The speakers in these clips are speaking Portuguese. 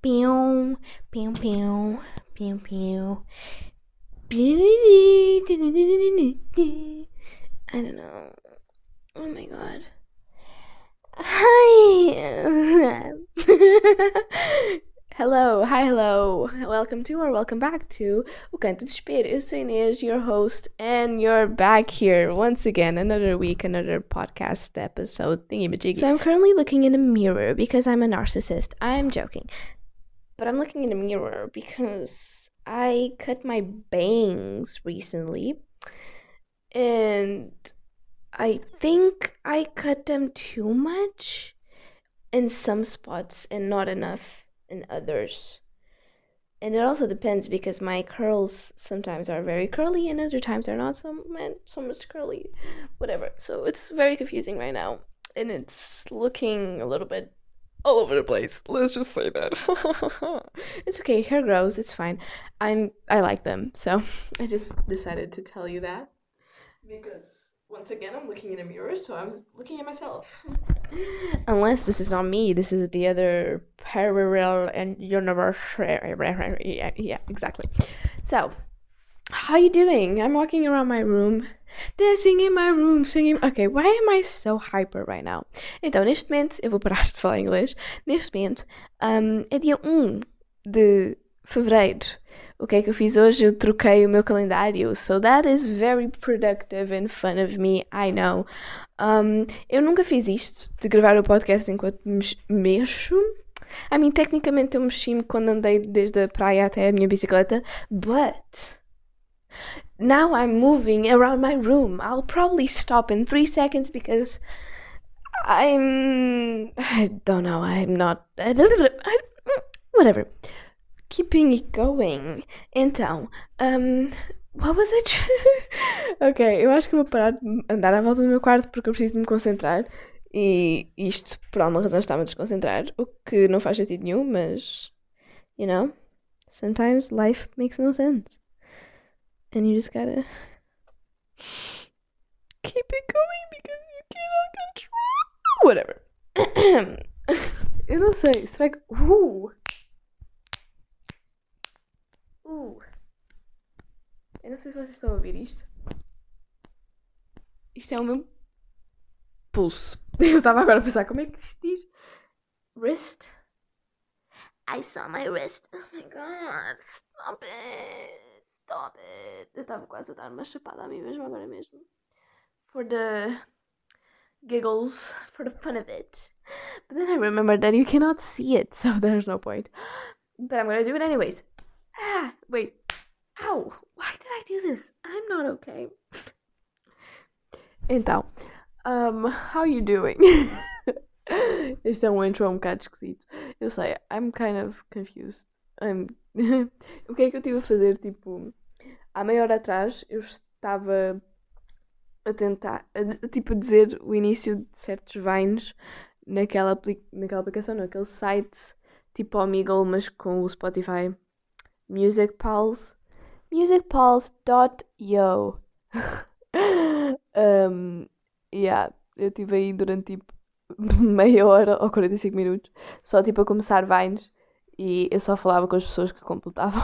Pew, pew, pew, pew, pew. I don't know. Oh my god. Hi. hello, hi, hello. Welcome to or welcome back to O Canto do Espelho. Eu sou Inês, your host, and you're back here once again. Another week, another podcast episode thingy So I'm currently looking in a mirror because I'm a narcissist. I'm joking. But I'm looking in a mirror because I cut my bangs recently and I think I cut them too much in some spots and not enough in others. And it also depends because my curls sometimes are very curly and other times are not so so much curly. Whatever. So it's very confusing right now. And it's looking a little bit all over the place. Let's just say that. it's okay. Hair grows. It's fine. I'm. I like them. So I just decided to tell you that because once again I'm looking in a mirror, so I'm looking at myself. Unless this is not me. This is the other parallel and universe. Yeah, exactly. So how you doing? I'm walking around my room, dancing in my room, singing. Ok, why am I so hyper right now? Então, neste momento, eu vou parar de falar inglês. Neste momento, um, é dia 1 de fevereiro. O que é que eu fiz hoje? Eu troquei o meu calendário. So that is very productive and fun of me, I know. Um, eu nunca fiz isto, de gravar o podcast enquanto mexo. I mean, tecnicamente eu mexi-me quando andei desde a praia até a minha bicicleta, but now I'm moving around my room. I'll probably stop in three seconds because I'm. I don't know. I'm not. Whatever. Keeping it going. Então, um, what was it? ok, eu acho que vou parar de andar à volta do meu quarto porque eu preciso de me concentrar. E isto, por alguma razão, está-me a desconcentrar. O que não faz sentido nenhum, mas. You know, sometimes life makes no sense and you just gotta keep it going because you cannot control whatever. Eu não sei, será que. Uh! Uh! Eu não sei se vocês estão a ouvir isto. Isto é o meu pulso. Eu estava agora a pensar como é que isto diz. Wrist. I saw my wrist. Oh my god, stop it. Stop it. Eu estava quase a dar uma chapada a mim mesmo agora mesmo. For the giggles, for the fun of it. But then I remembered that you cannot see it, so there's no point. But I'm gonna do it anyways. Ah, wait. Ow! Why did I do this? I'm not okay. Então, um, how you doing? este é um intro um bocado esquisito. Eu sei, I'm kind of confused. O que é que eu tive a fazer, tipo, há meia hora atrás eu estava a tentar, a, tipo, a dizer o início de certos vines naquela, naquela aplicação, naquele site tipo Omegle, mas com o Spotify. Music Pulse. musicpulse.io um, yeah, eu estive aí durante tipo meia hora ou 45 minutos só tipo a começar vines e eu só falava com as pessoas que completavam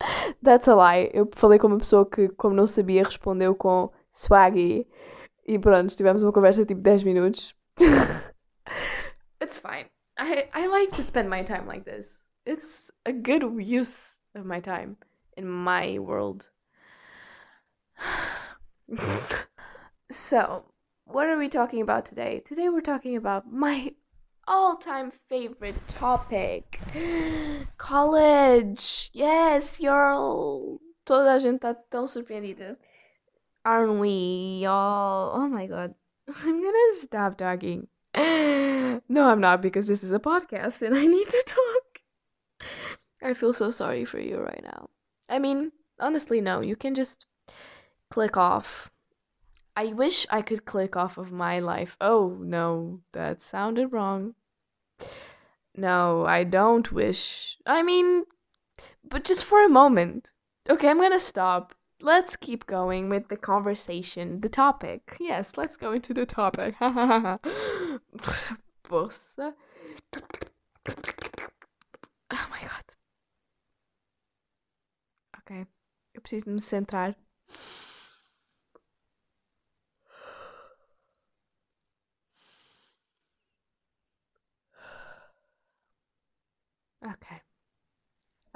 That's a lie. Eu falei com uma pessoa que, como não sabia, respondeu com swaggy. E pronto, tivemos uma conversa tipo 10 minutos. It's fine. I, I like to spend my time like this. It's a good use of my time in my world. so, what are we talking about today? Today we're talking about my all time favorite topic. College. Yes, you're. Toda a gente tá tão surpreendida. Aren't we all? Oh my god. I'm gonna stop talking. No, I'm not because this is a podcast and I need to talk. I feel so sorry for you right now. I mean, honestly, no. You can just click off. I wish I could click off of my life. Oh no, that sounded wrong. No, I don't wish. I mean, but just for a moment. Okay, I'm gonna stop. Let's keep going with the conversation, the topic. Yes, let's go into the topic. Bossa. Oh my god. Ok. Eu preciso de me centrar.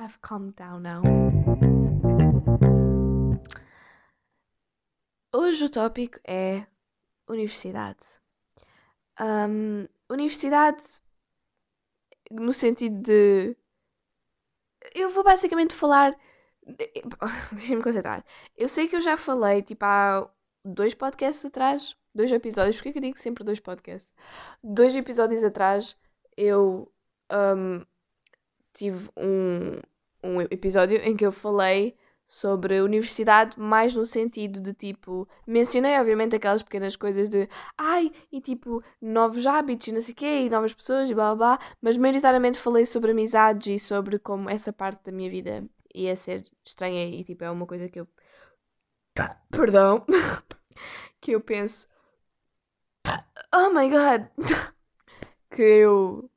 I've calmed down now. Hoje o tópico é universidade. Um, universidade no sentido de. Eu vou basicamente falar. Deixa-me concentrar. Eu sei que eu já falei, tipo, há dois podcasts atrás, dois episódios, porque é que eu digo sempre dois podcasts? Dois episódios atrás eu um, tive um, um episódio em que eu falei sobre a universidade, mais no sentido de tipo, mencionei obviamente aquelas pequenas coisas de ai, e tipo, novos hábitos e não sei o quê, e novas pessoas e blá blá blá, mas maioritariamente falei sobre amizades e sobre como essa parte da minha vida ia ser estranha e tipo, é uma coisa que eu. Perdão. que eu penso. Oh my god! que eu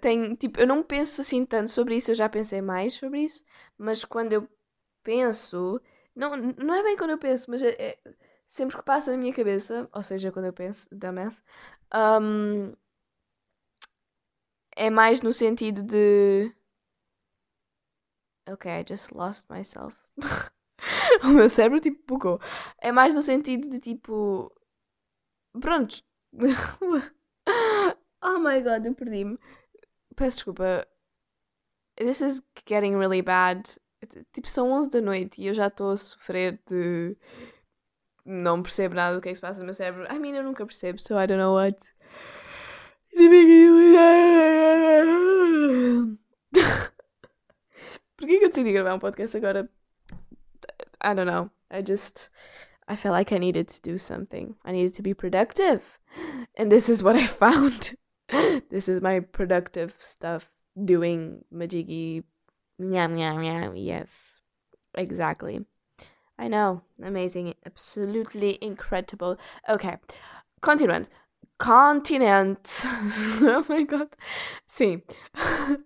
tenho, tipo, eu não penso assim tanto sobre isso, eu já pensei mais sobre isso, mas quando eu penso, não, não é bem quando eu penso, mas é, é sempre que passa na minha cabeça, ou seja, quando eu penso, dumbass, um, é mais no sentido de. Ok, I just lost myself. o meu cérebro tipo bugou. É mais no sentido de tipo. Pronto. oh my god, eu perdi-me. Peço desculpa. This is getting really bad. Tipo, são 11 da noite e eu já estou a sofrer de. Não percebo nada do que é que se passa no meu cérebro. I mean, eu nunca percebo, so I don't know what. Porquê que eu decidi gravar um podcast agora? I don't know. I just. I felt like I needed to do something. I needed to be productive. And this is what I found. This is my productive stuff doing majiggy Meow, meow, meow. Yes, exactly. I know. Amazing. Absolutely incredible. Ok. Continuando. Continente. oh my god. Sim.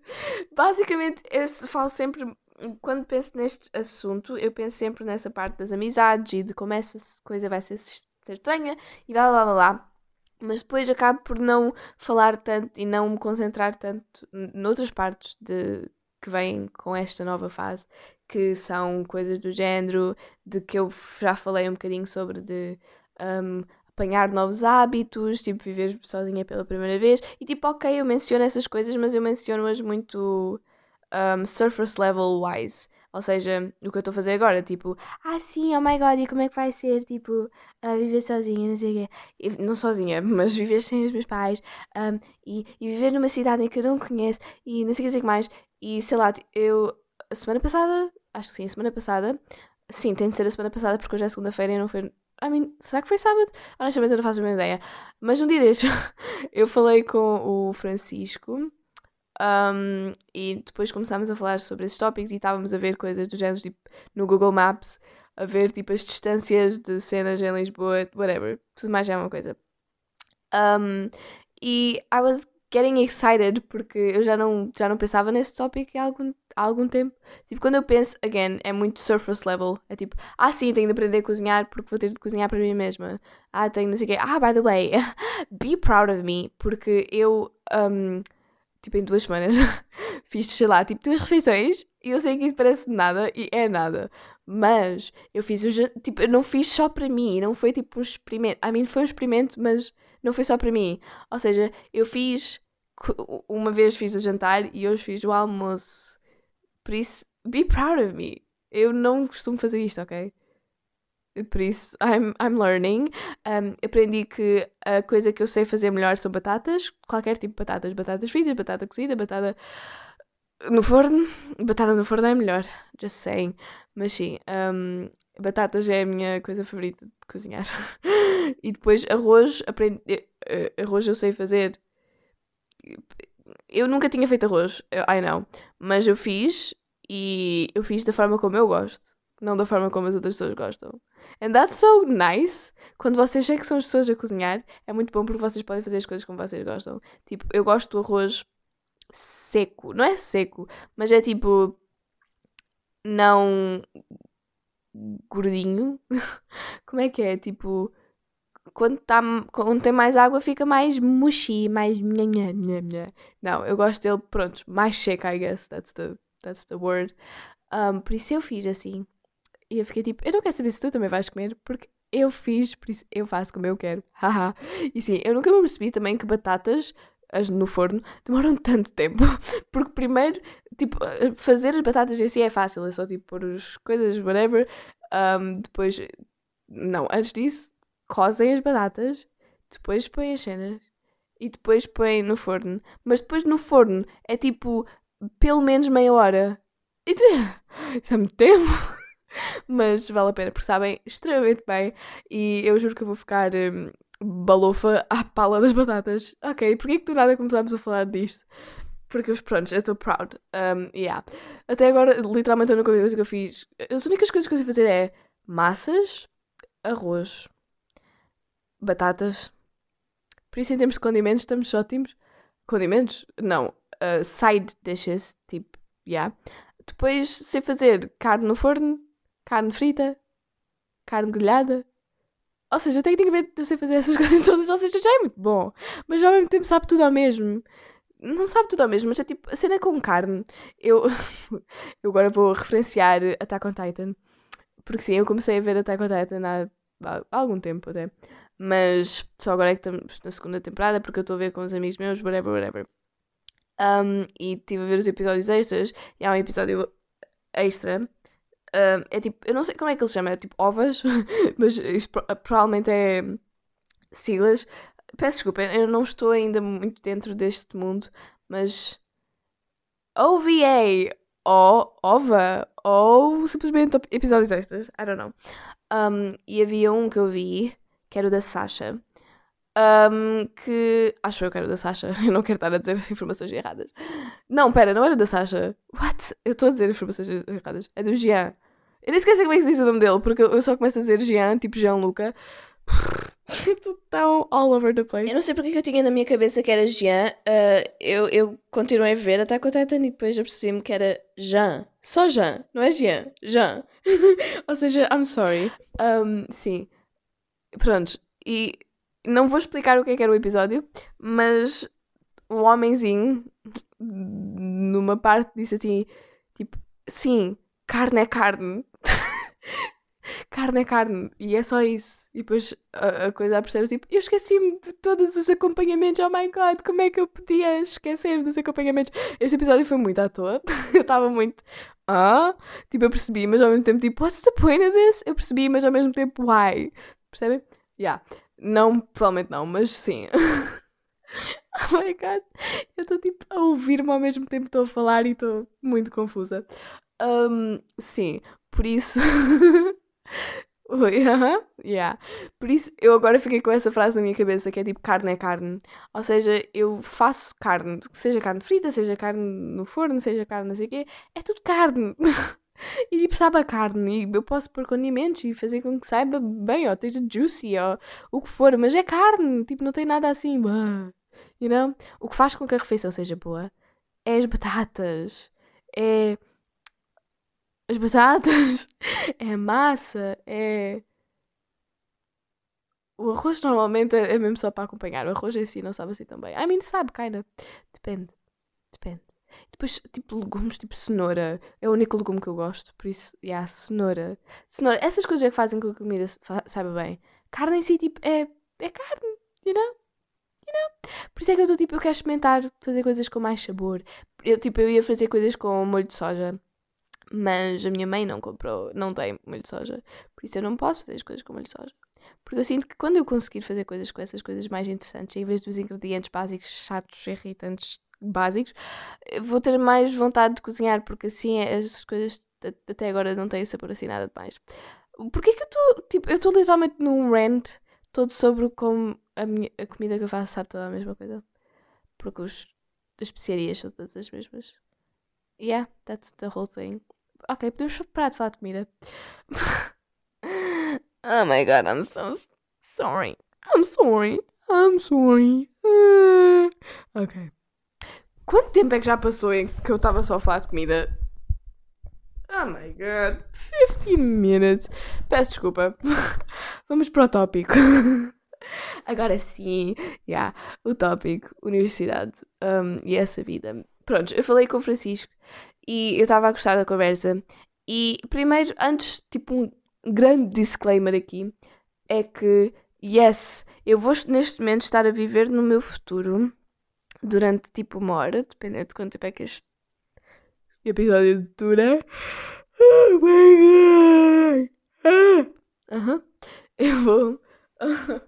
Basicamente, eu falo sempre. Quando penso neste assunto, eu penso sempre nessa parte das amizades e de como essa coisa vai ser, ser estranha e blá blá blá blá. Mas depois acabo por não falar tanto e não me concentrar tanto noutras partes de, que vêm com esta nova fase, que são coisas do género, de que eu já falei um bocadinho sobre de um, apanhar novos hábitos, tipo viver sozinha pela primeira vez. E tipo, ok, eu menciono essas coisas, mas eu menciono-as muito um, surface level wise. Ou seja, o que eu estou a fazer agora, tipo, ah sim, oh my god, e como é que vai ser, tipo, uh, viver sozinha, não sei o quê. Não sozinha, mas viver sem os meus pais um, e, e, viver numa cidade em que eu não conheço e não sei o que mais. E sei lá, eu, a semana passada, acho que sim, a semana passada, sim, tem de ser a semana passada porque hoje é segunda-feira e não foi. I mean, será que foi sábado? Honestamente, eu não faço a minha ideia. Mas um dia deixo eu falei com o Francisco um, e depois começámos a falar sobre esses tópicos e estávamos a ver coisas do género, tipo, no Google Maps, a ver, tipo, as distâncias de cenas em Lisboa, whatever. Tudo mais é uma coisa. Um, e I was getting excited porque eu já não, já não pensava nesse tópico há algum, há algum tempo. Tipo, quando eu penso, again, é muito surface level. É tipo, ah, sim, tenho de aprender a cozinhar porque vou ter de cozinhar para mim mesma. Ah, tenho de sei o quê. Ah, by the way, be proud of me porque eu. Um, tipo, em duas semanas, fiz, sei lá, tipo, duas refeições e eu sei que isso parece nada e é nada. Mas eu fiz o tipo, eu não fiz só para mim, não foi tipo um experimento. A mim foi um experimento, mas não foi só para mim. Ou seja, eu fiz uma vez fiz o jantar e hoje fiz o almoço. Por isso, be proud of me. Eu não costumo fazer isto, ok? Por isso, I'm, I'm learning. Um, aprendi que a coisa que eu sei fazer melhor são batatas, qualquer tipo de batatas. Batatas fritas, batata cozida, batata no forno. Batata no forno é melhor, just saying. Mas sim, um, batatas é a minha coisa favorita de cozinhar. e depois arroz, aprendi, eh, arroz eu sei fazer. Eu nunca tinha feito arroz, I know. Mas eu fiz e eu fiz da forma como eu gosto, não da forma como as outras pessoas gostam. And that's so nice. Quando vocês é que são as pessoas a cozinhar, é muito bom porque vocês podem fazer as coisas como vocês gostam. Tipo, eu gosto do arroz seco. Não é seco, mas é tipo. não gordinho. Como é que é? Tipo, quando, tá, quando tem mais água fica mais mushy, mais nha, nha, nha, nha. Não, eu gosto dele, pronto, mais seco, I guess. That's the, that's the word. Um, por isso eu fiz assim. E eu fiquei tipo, eu não quero saber se tu também vais comer, porque eu fiz, por isso eu faço como eu quero. Haha. e sim, eu nunca me percebi também que batatas as no forno demoram tanto tempo. Porque primeiro, tipo, fazer as batatas em si é fácil, é só tipo pôr as coisas, whatever. Um, depois, não, antes disso, cozem as batatas, depois põem as cenas e depois põem no forno. Mas depois no forno é tipo pelo menos meia hora. Isso é muito tempo. Mas vale a pena, porque sabem extremamente bem. E eu juro que eu vou ficar um, balofa à pala das batatas. Ok, porquê que do nada começámos a falar disto? Porque, pronto, eu estou proud. Um, yeah. Até agora, literalmente, a única coisa que eu fiz. As únicas coisas que eu sei fazer é massas, arroz, batatas. Por isso, em termos de condimentos, estamos ótimos. Condimentos? Não. Uh, side dishes, tipo, yeah. Depois, sei fazer carne no forno, carne frita, carne grelhada. Ou seja, tecnicamente eu sei fazer essas coisas todas, ou seja, já é muito bom. Mas ao mesmo tempo sabe tudo ao mesmo. Não sabe tudo ao mesmo, mas é tipo, a cena com carne. Eu, eu agora vou referenciar Attack on Titan. Porque sim, eu comecei a ver Attack on Titan há, há algum tempo até. Mas só agora é que estamos na segunda temporada, porque eu estou a ver com os amigos meus, whatever, whatever. Um, e estive a ver os episódios extras, e há um episódio extra Uh, é tipo, eu não sei como é que ele chama, é tipo ovas, mas isso provavelmente é siglas. Peço desculpa, eu não estou ainda muito dentro deste mundo, mas OVA ou OVA ou simplesmente episódios extras, I don't know. Um, e havia um que eu vi, que era o da Sasha. Um, que acho eu que era da Sasha. Eu não quero estar a dizer informações erradas. Não, pera, não era da Sasha. What? Eu estou a dizer informações erradas. É do Jean. Eu nem esqueci como é que se diz o nome dele, porque eu só começo a dizer Jean, tipo Jean-Luca. Estou tão all over the place. Eu não sei porque que eu tinha na minha cabeça que era Jean. Uh, eu, eu continuei a ver até com o Titan e depois apercebi-me que era Jean. Só Jean, não é Jean. Jean. Ou seja, I'm sorry. Um, sim. Pronto. E não vou explicar o que é que era o episódio, mas o homenzinho, numa parte, disse assim: tipo, sim, carne é carne carne é carne. E é só isso. E depois a, a coisa percebes tipo, eu esqueci-me de todos os acompanhamentos. Oh my god, como é que eu podia esquecer dos acompanhamentos? Este episódio foi muito à toa. eu estava muito. Ah? Tipo, eu percebi, mas ao mesmo tempo, tipo, what's the point of this? Eu percebi, mas ao mesmo tempo, why? Percebem? Yeah. Não, provavelmente não, mas sim. oh my god. Eu estou tipo a ouvir-me ao mesmo tempo estou a falar e estou muito confusa. Um, sim, por isso. Oi, aham, yeah. Por isso eu agora fiquei com essa frase na minha cabeça que é tipo carne é carne. Ou seja, eu faço carne, seja carne frita, seja carne no forno, seja carne não sei o quê, é tudo carne. E tipo, sabe a carne, e eu posso pôr condimentos e fazer com que saiba bem, ou esteja juicy, ou o que for, mas é carne, tipo, não tem nada assim, you know? O que faz com que a refeição seja boa é as batatas, é as batatas, é a massa, é. O arroz normalmente é mesmo só para acompanhar. O arroz em si não sabe assim tão bem. I mean, sabe, kinda. Depende. Depende. Depois, tipo, legumes, tipo cenoura. É o único legume que eu gosto. Por isso, yeah, cenoura. Cenoura. Essas coisas é que fazem com que a comida saiba bem. Carne em si, tipo, é, é carne. You know? You know? Por isso é que eu estou, tipo, eu quero experimentar fazer coisas com mais sabor. Eu, tipo, eu ia fazer coisas com molho de soja. Mas a minha mãe não comprou, não tem molho de soja. Por isso eu não posso fazer as coisas com molho de soja. Porque eu sinto que quando eu conseguir fazer coisas com essas coisas mais interessantes, em vez dos ingredientes básicos, chatos, irritantes, básicos, vou ter mais vontade de cozinhar, porque assim as coisas até agora não têm sabor assim nada demais. Porquê que eu estou, tipo, eu estou literalmente num rant todo sobre como a, minha, a comida que eu faço sabe toda a mesma coisa. Porque os, as especiarias são todas as mesmas. Yeah, that's the whole thing. Ok, podemos parar de falar de comida. oh my god, I'm so sorry. I'm sorry. I'm sorry. Uh, ok. Quanto tempo é que já passou em que eu estava só a falar de comida? Oh my god, 15 minutes. Peço desculpa. Vamos para o tópico. Agora sim, yeah, o tópico, universidade um, e essa vida. Pronto, eu falei com o Francisco e eu estava a gostar da conversa. E primeiro, antes, tipo, um grande disclaimer aqui é que, yes, eu vou neste momento estar a viver no meu futuro durante tipo uma hora, dependendo de quanto tempo é que este episódio dura. Oh my god! Ah. Uhum. Eu vou.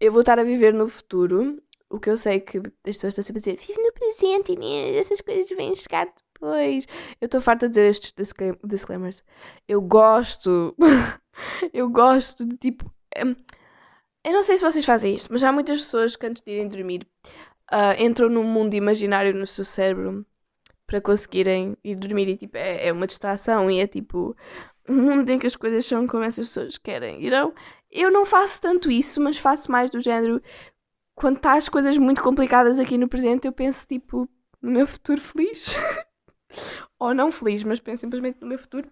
eu vou estar a viver no futuro. O que eu sei que as pessoas estão sempre a dizer: vive no presente, Inês, essas coisas vêm chegar depois. Eu estou farta de dizer estes disclaimers. Eu gosto. eu gosto de tipo. Hum, eu não sei se vocês fazem isto, mas há muitas pessoas que antes de irem dormir uh, entram num mundo imaginário no seu cérebro para conseguirem ir dormir e tipo, é, é uma distração e é tipo um mundo em que as coisas são como essas pessoas querem. You know? Eu não faço tanto isso, mas faço mais do género quando está as coisas muito complicadas aqui no presente, eu penso tipo no meu futuro feliz. Ou não feliz, mas penso simplesmente no meu futuro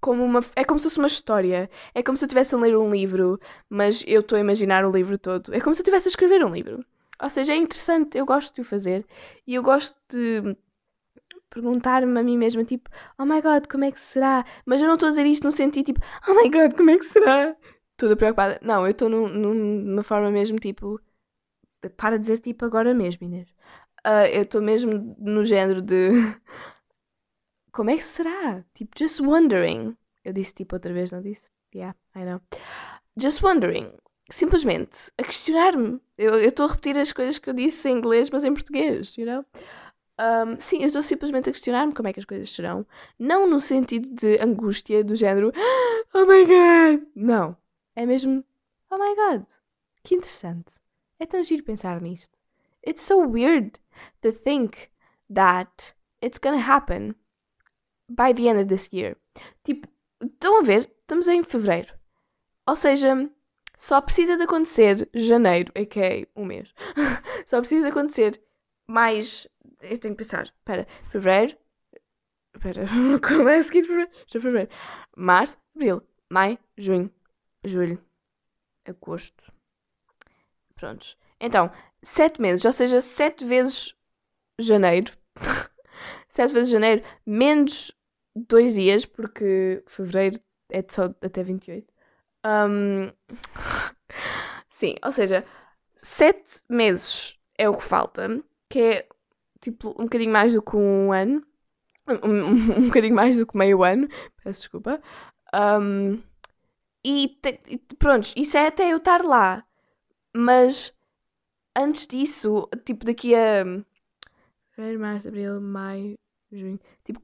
como uma. É como se fosse uma história. É como se eu estivesse a ler um livro, mas eu estou a imaginar o livro todo. É como se eu estivesse a escrever um livro. Ou seja, é interessante, eu gosto de o fazer. E eu gosto de perguntar-me a mim mesma, tipo, oh my god, como é que será? Mas eu não estou a dizer isto no sentido tipo, oh my god, como é que será? Toda preocupada. Não, eu estou numa forma mesmo tipo, para dizer tipo agora mesmo, Inês. Uh, eu estou mesmo no género de como é que será? Tipo, just wondering. Eu disse tipo outra vez, não disse? Yeah, I know. Just wondering. Simplesmente a questionar-me. Eu estou a repetir as coisas que eu disse em inglês, mas em português, you know? Um, sim, eu estou simplesmente a questionar-me como é que as coisas serão. Não no sentido de angústia, do género Oh my god! Não. É mesmo Oh my god! Que interessante. É tão giro pensar nisto. It's so weird to think that it's gonna happen by the end of this year. Tipo, estão a ver? Estamos em fevereiro. Ou seja, só precisa de acontecer janeiro, é que é um mês. só precisa de acontecer mais. Eu tenho que pensar. Espera, fevereiro. Espera, como é a seguir fevereiro? Já fevereiro. Março, abril, maio, junho, julho, agosto. Prontos. Então, sete meses, ou seja, sete vezes janeiro. sete vezes janeiro, menos dois dias, porque fevereiro é só até 28. Um, sim, ou seja, sete meses é o que falta, que é tipo um bocadinho mais do que um ano. Um, um, um bocadinho mais do que meio ano, peço desculpa. Um, e, te, e pronto, isso é até eu estar lá. Mas antes disso, tipo daqui a fevereiro, março, abril, maio, junho, tipo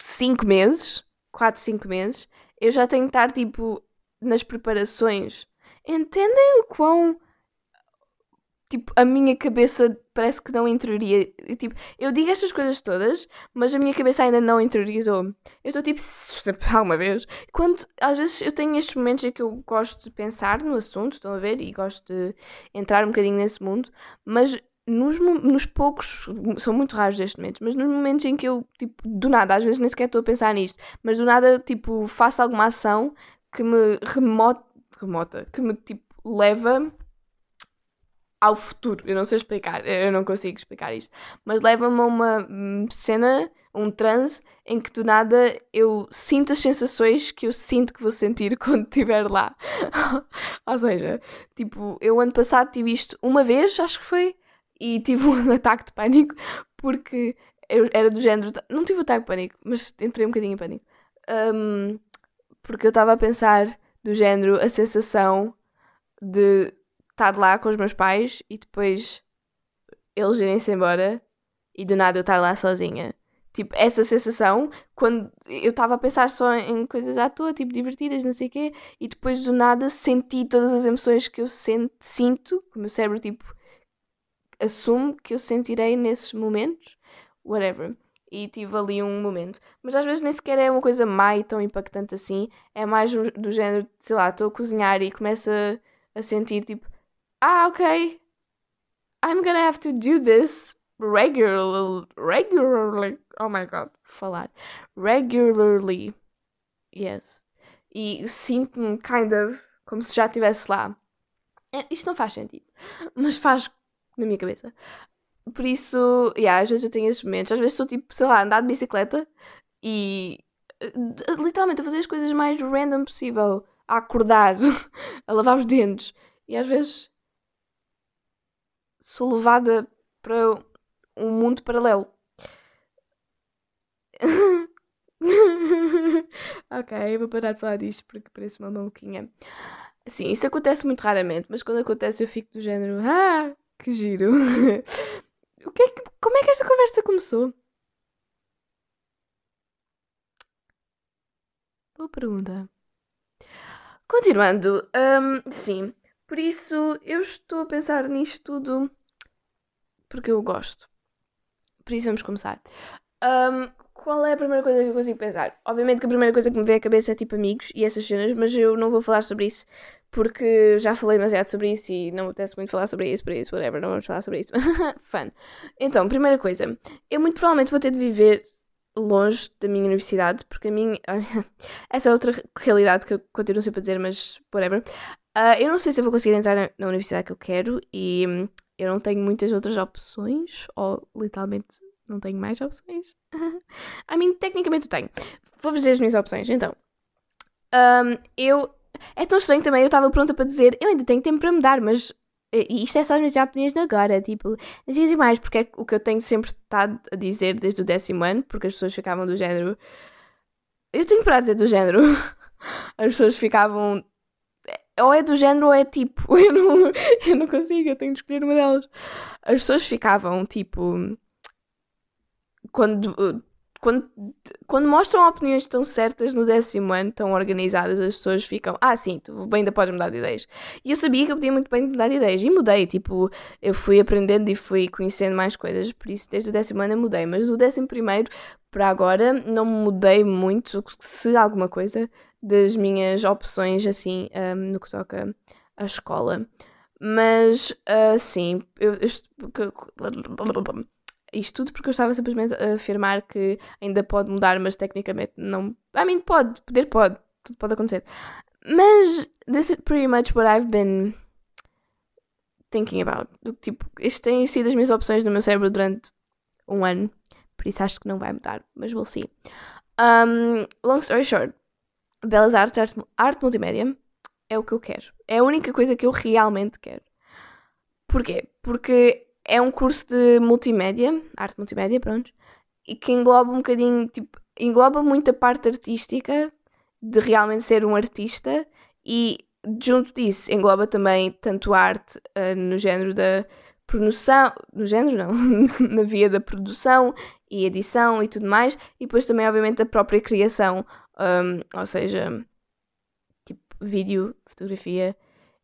5 meses, 4, 5 meses, eu já tenho que estar tipo nas preparações. Entendem o quão tipo, a minha cabeça parece que não interioria. Tipo, eu digo estas coisas todas, mas a minha cabeça ainda não interiorizou. Eu estou tipo, alguma vez. Quando às vezes eu tenho estes momentos em que eu gosto de pensar no assunto, estão a ver? E gosto de entrar um bocadinho nesse mundo, mas nos, nos poucos, são muito raros estes momentos, mas nos momentos em que eu, tipo, do nada, às vezes nem sequer estou a pensar nisto, mas do nada, tipo, faço alguma ação que me remota, remota que me, tipo, leva ao futuro. Eu não sei explicar, eu não consigo explicar isto, mas leva-me a uma hum, cena, um transe, em que do nada eu sinto as sensações que eu sinto que vou sentir quando estiver lá. Ou seja, tipo, eu ano passado tive isto uma vez, acho que foi e tive um ataque de pânico porque eu era do género. Não tive ataque de pânico, mas entrei um bocadinho em pânico. Um, porque eu estava a pensar do género a sensação de estar lá com os meus pais e depois eles irem-se embora e do nada eu estar lá sozinha. Tipo, essa sensação, quando eu estava a pensar só em coisas à toa, tipo, divertidas, não sei o quê, e depois do nada senti todas as emoções que eu sento, sinto, que o meu cérebro, tipo, assumo que eu sentirei nesses momentos, whatever. E tive ali um momento. Mas às vezes nem sequer é uma coisa má e tão impactante assim. É mais do género, sei lá, estou a cozinhar e começo a, a sentir tipo, ah, ok, I'm gonna have to do this regularly, regularly, oh my god, falar, regularly, yes, e sinto-me kind of como se já estivesse lá. É, isto não faz sentido, mas faz na minha cabeça. Por isso, yeah, às vezes eu tenho esses momentos, às vezes estou tipo, sei lá, andar de bicicleta e eh, literalmente a fazer as coisas mais random possível, a acordar, a lavar os dentes. E às vezes sou levada para um mundo paralelo. ok, vou parar de falar disto porque parece uma maluquinha. Sim, isso acontece muito raramente, mas quando acontece eu fico do género, ah, que giro. o que é que, como é que esta conversa começou? Boa pergunta. Continuando, um, sim, por isso eu estou a pensar nisto tudo porque eu gosto. Por isso vamos começar. Um, qual é a primeira coisa que eu consigo pensar? Obviamente que a primeira coisa que me vem à cabeça é tipo amigos e essas cenas, mas eu não vou falar sobre isso porque já falei demasiado sobre isso e não me apetece muito falar sobre isso, por isso, whatever, não vamos falar sobre isso. Fun. Então, primeira coisa, eu muito provavelmente vou ter de viver longe da minha universidade, porque a minha. Essa é outra realidade que eu continuo sempre a dizer, mas whatever. Uh, eu não sei se vou conseguir entrar na, universidade que eu quero e hum, eu não tenho muitas outras opções, ou literalmente não tenho mais opções. I mean, tecnicamente eu tenho. Vou-vos dizer as minhas opções, então. Um, eu. É tão estranho também, eu estava pronta para dizer, eu ainda tenho tempo para mudar, mas. E isto é só as minhas opiniões agora, tipo, dias e mais, porque é o que eu tenho sempre estado a dizer desde o décimo ano, porque as pessoas ficavam do género. Eu tenho para dizer do género. As pessoas ficavam ou é do género ou é tipo. Eu não, eu não consigo, eu tenho de escolher uma delas. As pessoas ficavam tipo. Quando, quando, quando mostram opiniões tão certas no décimo ano, tão organizadas, as pessoas ficam. Ah, sim, tu bem ainda podes mudar de ideias. E eu sabia que eu podia muito bem mudar de ideias. E mudei, tipo, eu fui aprendendo e fui conhecendo mais coisas. Por isso, desde o décimo ano eu mudei. Mas do décimo primeiro para agora, não mudei muito, se alguma coisa das minhas opções, assim, um, no que toca à escola. Mas, uh, sim, eu, isto tudo porque eu estava simplesmente a afirmar que ainda pode mudar, mas tecnicamente não. I mean, pode, poder pode, tudo pode acontecer. Mas, this is pretty much what I've been thinking about. Tipo, isto têm sido as minhas opções no meu cérebro durante um ano, por isso acho que não vai mudar, mas we'll see. Um, long story short, Belas Artes, arte, arte multimédia, é o que eu quero. É a única coisa que eu realmente quero. Porquê? Porque é um curso de multimédia, arte multimédia, pronto, e que engloba um bocadinho, tipo, engloba muita parte artística, de realmente ser um artista, e junto disso engloba também tanto arte uh, no género da produção, no género não, na via da produção e edição e tudo mais, e depois também, obviamente, a própria criação um, ou seja, tipo, vídeo, fotografia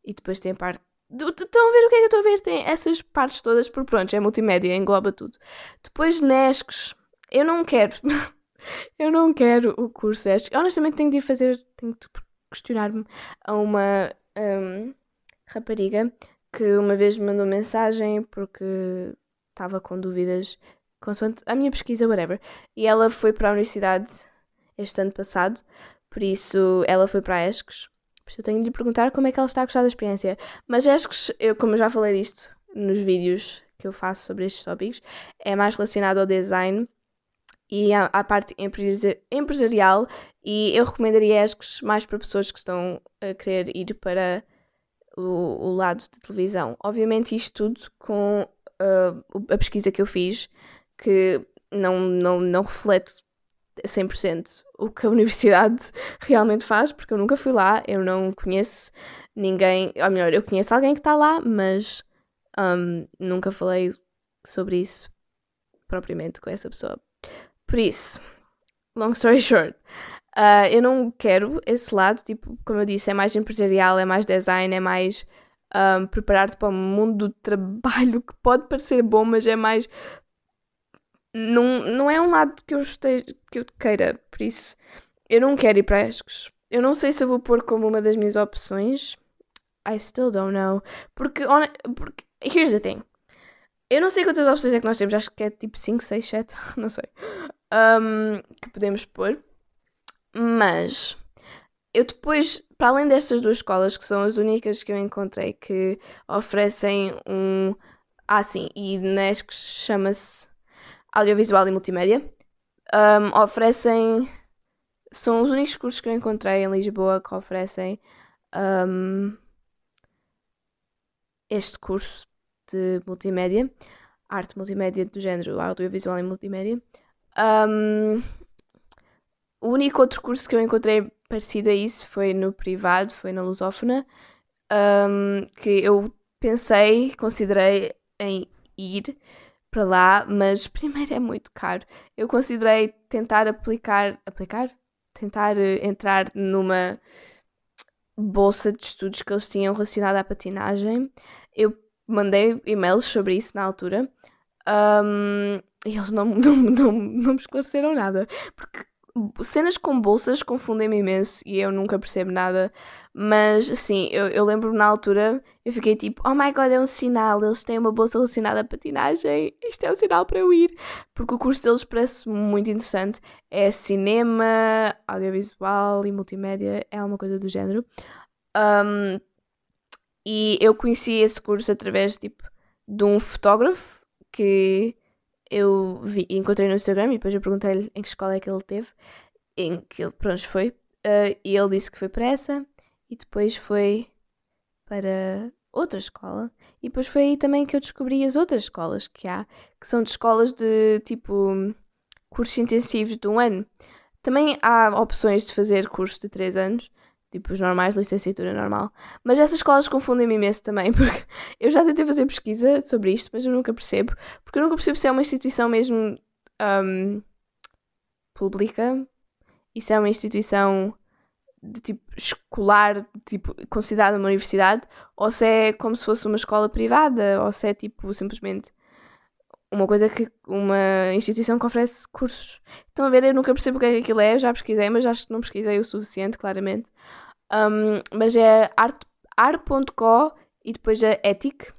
e depois tem a parte. Estão a ver o que é que eu estou a ver? Tem essas partes todas, por pronto, é multimédia, engloba tudo. Depois, Nescos, eu não quero. eu não quero o curso Nescos. Honestamente, tenho de ir fazer, tenho de questionar-me a uma um, rapariga que uma vez me mandou mensagem porque estava com dúvidas consoante a minha pesquisa, whatever. E ela foi para a universidade este ano passado, por isso ela foi para a ESCS. Por isso eu tenho de lhe perguntar como é que ela está a gostar da experiência. Mas ESCS, eu, como já falei disto nos vídeos que eu faço sobre estes tópicos, é mais relacionado ao design e à, à parte empresarial e eu recomendaria ESCS mais para pessoas que estão a querer ir para o, o lado de televisão. Obviamente isto tudo com uh, a pesquisa que eu fiz, que não, não, não reflete 100% o que a universidade realmente faz, porque eu nunca fui lá, eu não conheço ninguém, ou melhor, eu conheço alguém que está lá, mas um, nunca falei sobre isso propriamente com essa pessoa. Por isso, long story short, uh, eu não quero esse lado, tipo, como eu disse, é mais empresarial, é mais design, é mais um, preparar-te para o mundo do trabalho que pode parecer bom, mas é mais não, não é um lado que eu, esteja, que eu queira, por isso eu não quero ir para ESCS. Eu não sei se eu vou pôr como uma das minhas opções. I still don't know. Porque, porque here's the thing. Eu não sei quantas opções é que nós temos, acho que é tipo 5, 6, 7, não sei. Um, que podemos pôr. Mas eu depois, para além destas duas escolas, que são as únicas que eu encontrei que oferecem um. Ah, sim, e que chama-se Audiovisual e Multimédia, um, oferecem. São os únicos cursos que eu encontrei em Lisboa que oferecem um, este curso de multimédia, arte multimédia do género audiovisual e multimédia. Um, o único outro curso que eu encontrei parecido a isso foi no privado, foi na Lusófona, que eu pensei, considerei em ir para lá, mas primeiro é muito caro. Eu considerei tentar aplicar, aplicar? Tentar uh, entrar numa bolsa de estudos que eles tinham relacionada à patinagem. Eu mandei e-mails sobre isso na altura um, e eles não, não, não, não me esclareceram nada. Porque cenas com bolsas confundem-me imenso e eu nunca percebo nada. Mas assim, eu, eu lembro na altura, eu fiquei tipo, oh my god, é um sinal, eles têm uma bolsa relacionada à patinagem, isto é um sinal para eu ir. Porque o curso deles parece muito interessante. É cinema, audiovisual e multimédia, é uma coisa do género. Um, e eu conheci esse curso através tipo, de um fotógrafo que eu vi, encontrei no Instagram e depois eu perguntei-lhe em que escola é que ele teve, em que ele, pronto, foi. Uh, e ele disse que foi para essa e depois foi para outra escola. E depois foi aí também que eu descobri as outras escolas que há, que são de escolas de tipo cursos intensivos de um ano. Também há opções de fazer cursos de 3 anos, tipo os normais, licenciatura normal. Mas essas escolas confundem-me imenso também, porque eu já tentei fazer pesquisa sobre isto, mas eu nunca percebo. Porque eu nunca percebo se é uma instituição mesmo um, pública e se é uma instituição de tipo escolar, tipo, considerada uma universidade, ou se é como se fosse uma escola privada, ou se é tipo simplesmente uma coisa que uma instituição que oferece cursos. Estão a ver, eu nunca percebo o que é que aquilo é, eu já pesquisei, mas acho que não pesquisei o suficiente, claramente. Um, mas é art.co e depois a Ethic.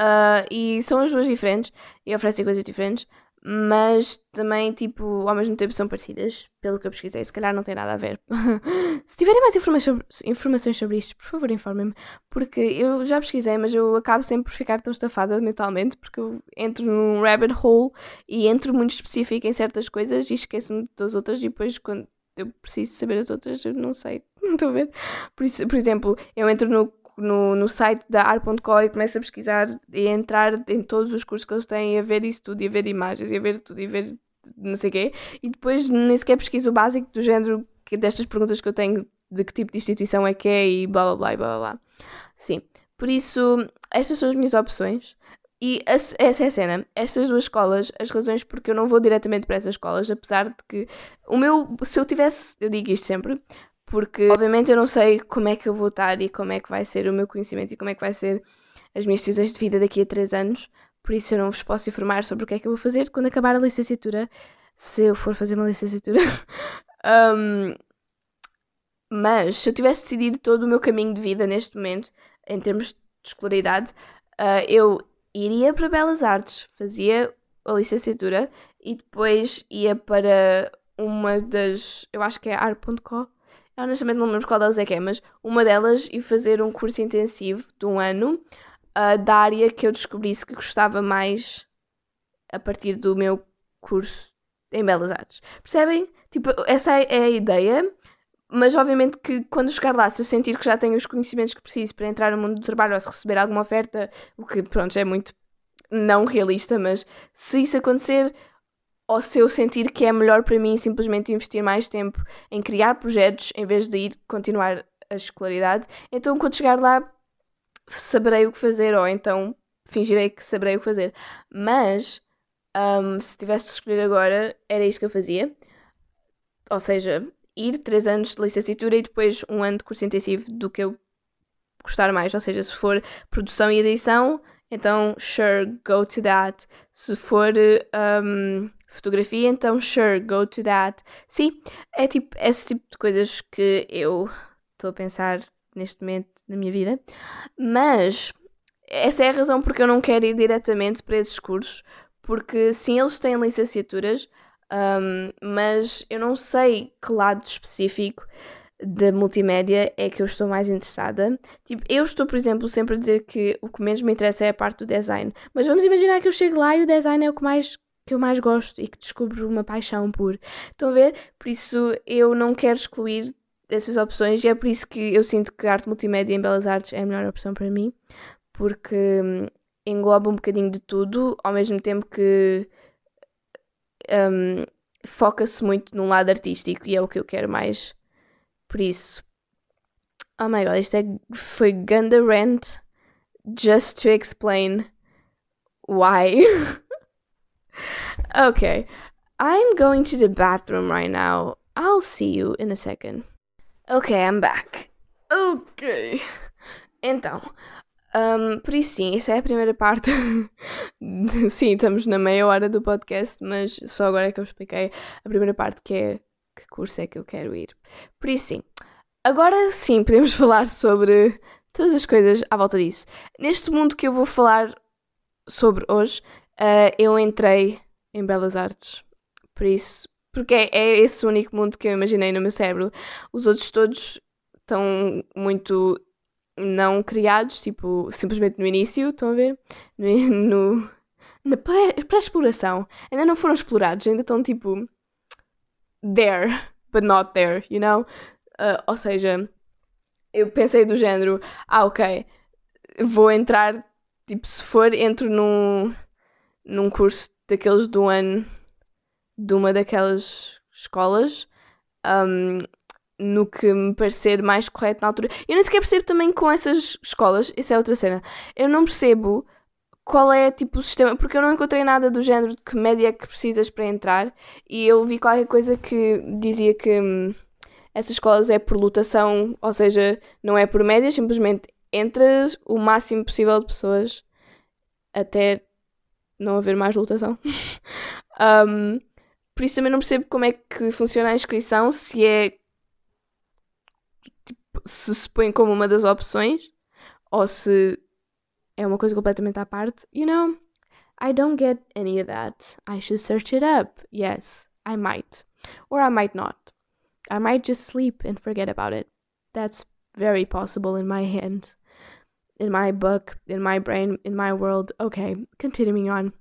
Uh, e são as duas diferentes e oferecem coisas diferentes mas também, tipo, ao mesmo tempo são parecidas, pelo que eu pesquisei, se calhar não tem nada a ver. se tiverem mais informações, informações sobre isto, por favor, informem-me, porque eu já pesquisei, mas eu acabo sempre por ficar tão estafada mentalmente, porque eu entro num rabbit hole e entro muito específico em certas coisas e esqueço-me das outras, e depois, quando eu preciso saber as outras, eu não sei, não estou a ver. Por, isso, por exemplo, eu entro no no, no site da ar.co e começo a pesquisar e a entrar em todos os cursos que eles têm e a ver isso tudo e a ver imagens e a ver tudo e a ver não sei o quê e depois nem sequer pesquiso o básico do género que, destas perguntas que eu tenho de que tipo de instituição é que é e blá blá blá blá blá. Sim, por isso estas são as minhas opções e essa é a cena. Estas duas escolas, as razões porque eu não vou diretamente para essas escolas, apesar de que o meu, se eu tivesse, eu digo isto sempre, porque obviamente eu não sei como é que eu vou estar e como é que vai ser o meu conhecimento e como é que vai ser as minhas decisões de vida daqui a 3 anos, por isso eu não vos posso informar sobre o que é que eu vou fazer quando acabar a licenciatura, se eu for fazer uma licenciatura. um, mas se eu tivesse decidido todo o meu caminho de vida neste momento, em termos de escolaridade, uh, eu iria para Belas Artes, fazia a licenciatura e depois ia para uma das. Eu acho que é ar.co eu honestamente não lembro qual delas é que é, mas uma delas e fazer um curso intensivo de um ano uh, da área que eu descobrisse que gostava mais a partir do meu curso em Belas Artes. Percebem? Tipo, essa é a ideia, mas obviamente que quando chegar lá, se eu sentir que já tenho os conhecimentos que preciso para entrar no mundo do trabalho ou se receber alguma oferta, o que pronto, é muito não realista, mas se isso acontecer, ou se eu sentir que é melhor para mim simplesmente investir mais tempo em criar projetos em vez de ir continuar a escolaridade, então quando chegar lá saberei o que fazer, ou então fingirei que saberei o que fazer. Mas um, se tivesse de escolher agora, era isto que eu fazia. Ou seja, ir 3 anos de licenciatura e depois um ano de curso intensivo do que eu gostar mais. Ou seja, se for produção e edição, então sure, go to that. Se for um, fotografia, então sure, go to that. Sim, é tipo esse tipo de coisas que eu estou a pensar neste momento na minha vida. Mas essa é a razão porque eu não quero ir diretamente para esses cursos, porque sim, eles têm licenciaturas, um, mas eu não sei que lado específico da multimédia é que eu estou mais interessada. Tipo, eu estou, por exemplo, sempre a dizer que o que menos me interessa é a parte do design, mas vamos imaginar que eu chego lá e o design é o que mais que eu mais gosto e que descubro uma paixão por. Estão a ver? Por isso eu não quero excluir essas opções e é por isso que eu sinto que arte multimédia em Belas Artes é a melhor opção para mim, porque hum, engloba um bocadinho de tudo, ao mesmo tempo que um, foca-se muito num lado artístico e é o que eu quero mais. Por isso. Oh my god, isto é, foi Ganda Rant just to explain why. okay, I'm going to the bathroom right now. I'll see you in a second. Okay, I'm back. Ok. Então, um, por isso sim, essa é a primeira parte. sim, estamos na meia hora do podcast, mas só agora é que eu expliquei a primeira parte que é que curso é que eu quero ir. Por isso sim. Agora sim podemos falar sobre todas as coisas à volta disso. Neste mundo que eu vou falar sobre hoje, uh, eu entrei em Belas Artes. Por isso, porque é, é esse o único mundo que eu imaginei no meu cérebro. Os outros todos estão muito não criados, tipo, simplesmente no início, estão a ver? No, no na pré-exploração. Ainda não foram explorados, ainda estão tipo there, but not there, you know? Uh, ou seja, eu pensei do género, ah, ok, vou entrar, tipo, se for, entro num, num curso daqueles do ano de uma daquelas escolas. Um, no que me parecer mais correto na altura. Eu nem sequer percebo também com essas escolas, isso é outra cena. Eu não percebo qual é tipo o sistema, porque eu não encontrei nada do género de que média que precisas para entrar e eu vi qualquer coisa que dizia que hum, essas escolas é por lotação, ou seja, não é por média, simplesmente entras o máximo possível de pessoas até não haver mais lotação. um, por isso também não percebo como é que funciona a inscrição, se é se se põe como uma das opções ou se é uma coisa completamente à parte. You know, I don't get any of that. I should search it up. Yes, I might. Or I might not. I might just sleep and forget about it. That's very possible in my hand. In my book, in my brain, in my world. Ok, continuing on.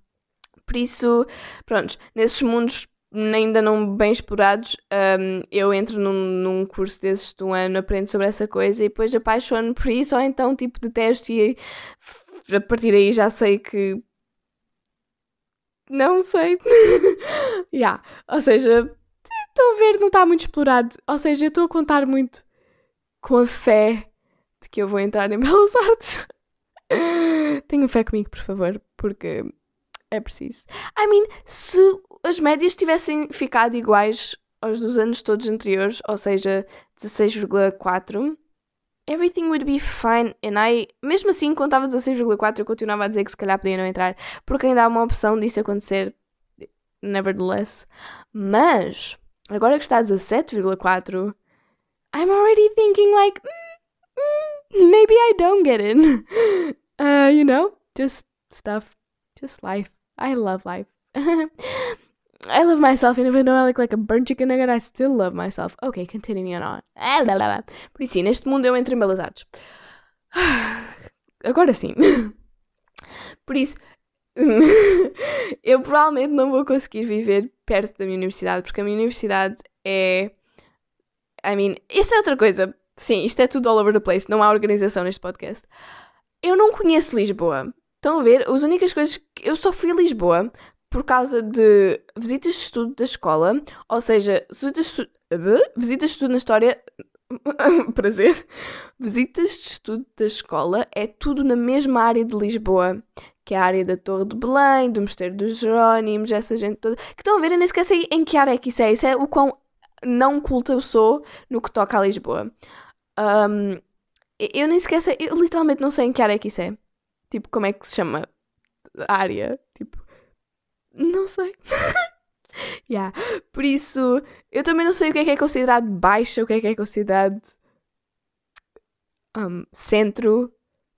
Por isso, pronto, nesses mundos ainda não bem explorados, um, eu entro num, num curso desses do ano, aprendo sobre essa coisa e depois apaixono por isso, ou então tipo detesto e a partir daí já sei que. Não sei. yeah. Ou seja, estou a ver, não está muito explorado. Ou seja, eu estou a contar muito com a fé de que eu vou entrar em Belas Artes. Tenham fé comigo, por favor, porque é preciso. I mean, se as médias tivessem ficado iguais aos dos anos todos anteriores, ou seja, 16,4, everything would be fine. And I, mesmo assim, estava 16,4, eu continuava a dizer que se calhar podia não entrar, porque ainda há uma opção disso acontecer, nevertheless. Mas, agora que está a 17,4, I'm already thinking like, mm, mm, maybe I don't get in. Uh, you know, just stuff, just life. I love life. I love myself, and even though I look like a burnt chicken nugget, I still love myself. Ok, continuing on. Por isso, neste mundo eu entro em belas artes. Agora sim. Por isso, eu provavelmente não vou conseguir viver perto da minha universidade, porque a minha universidade é. I mean, isto é outra coisa. Sim, isto é tudo all over the place. Não há organização neste podcast. Eu não conheço Lisboa. Estão a ver? As únicas coisas que eu só fui a Lisboa por causa de visitas de estudo da escola, ou seja, visitas de estudo, visitas de estudo na história. Prazer. Visitas de estudo da escola é tudo na mesma área de Lisboa, que é a área da Torre de Belém, do Mosteiro dos Jerónimos, essa gente toda. Que estão a ver, eu nem sequer sei em que área é que isso é. Isso é o quão não culta eu sou no que toca a Lisboa. Um, eu nem sei, eu literalmente não sei em que área é que isso é. Tipo, como é que se chama a área? Tipo, não sei. yeah. Por isso, eu também não sei o que é que é considerado baixa, o que é que é considerado um, centro.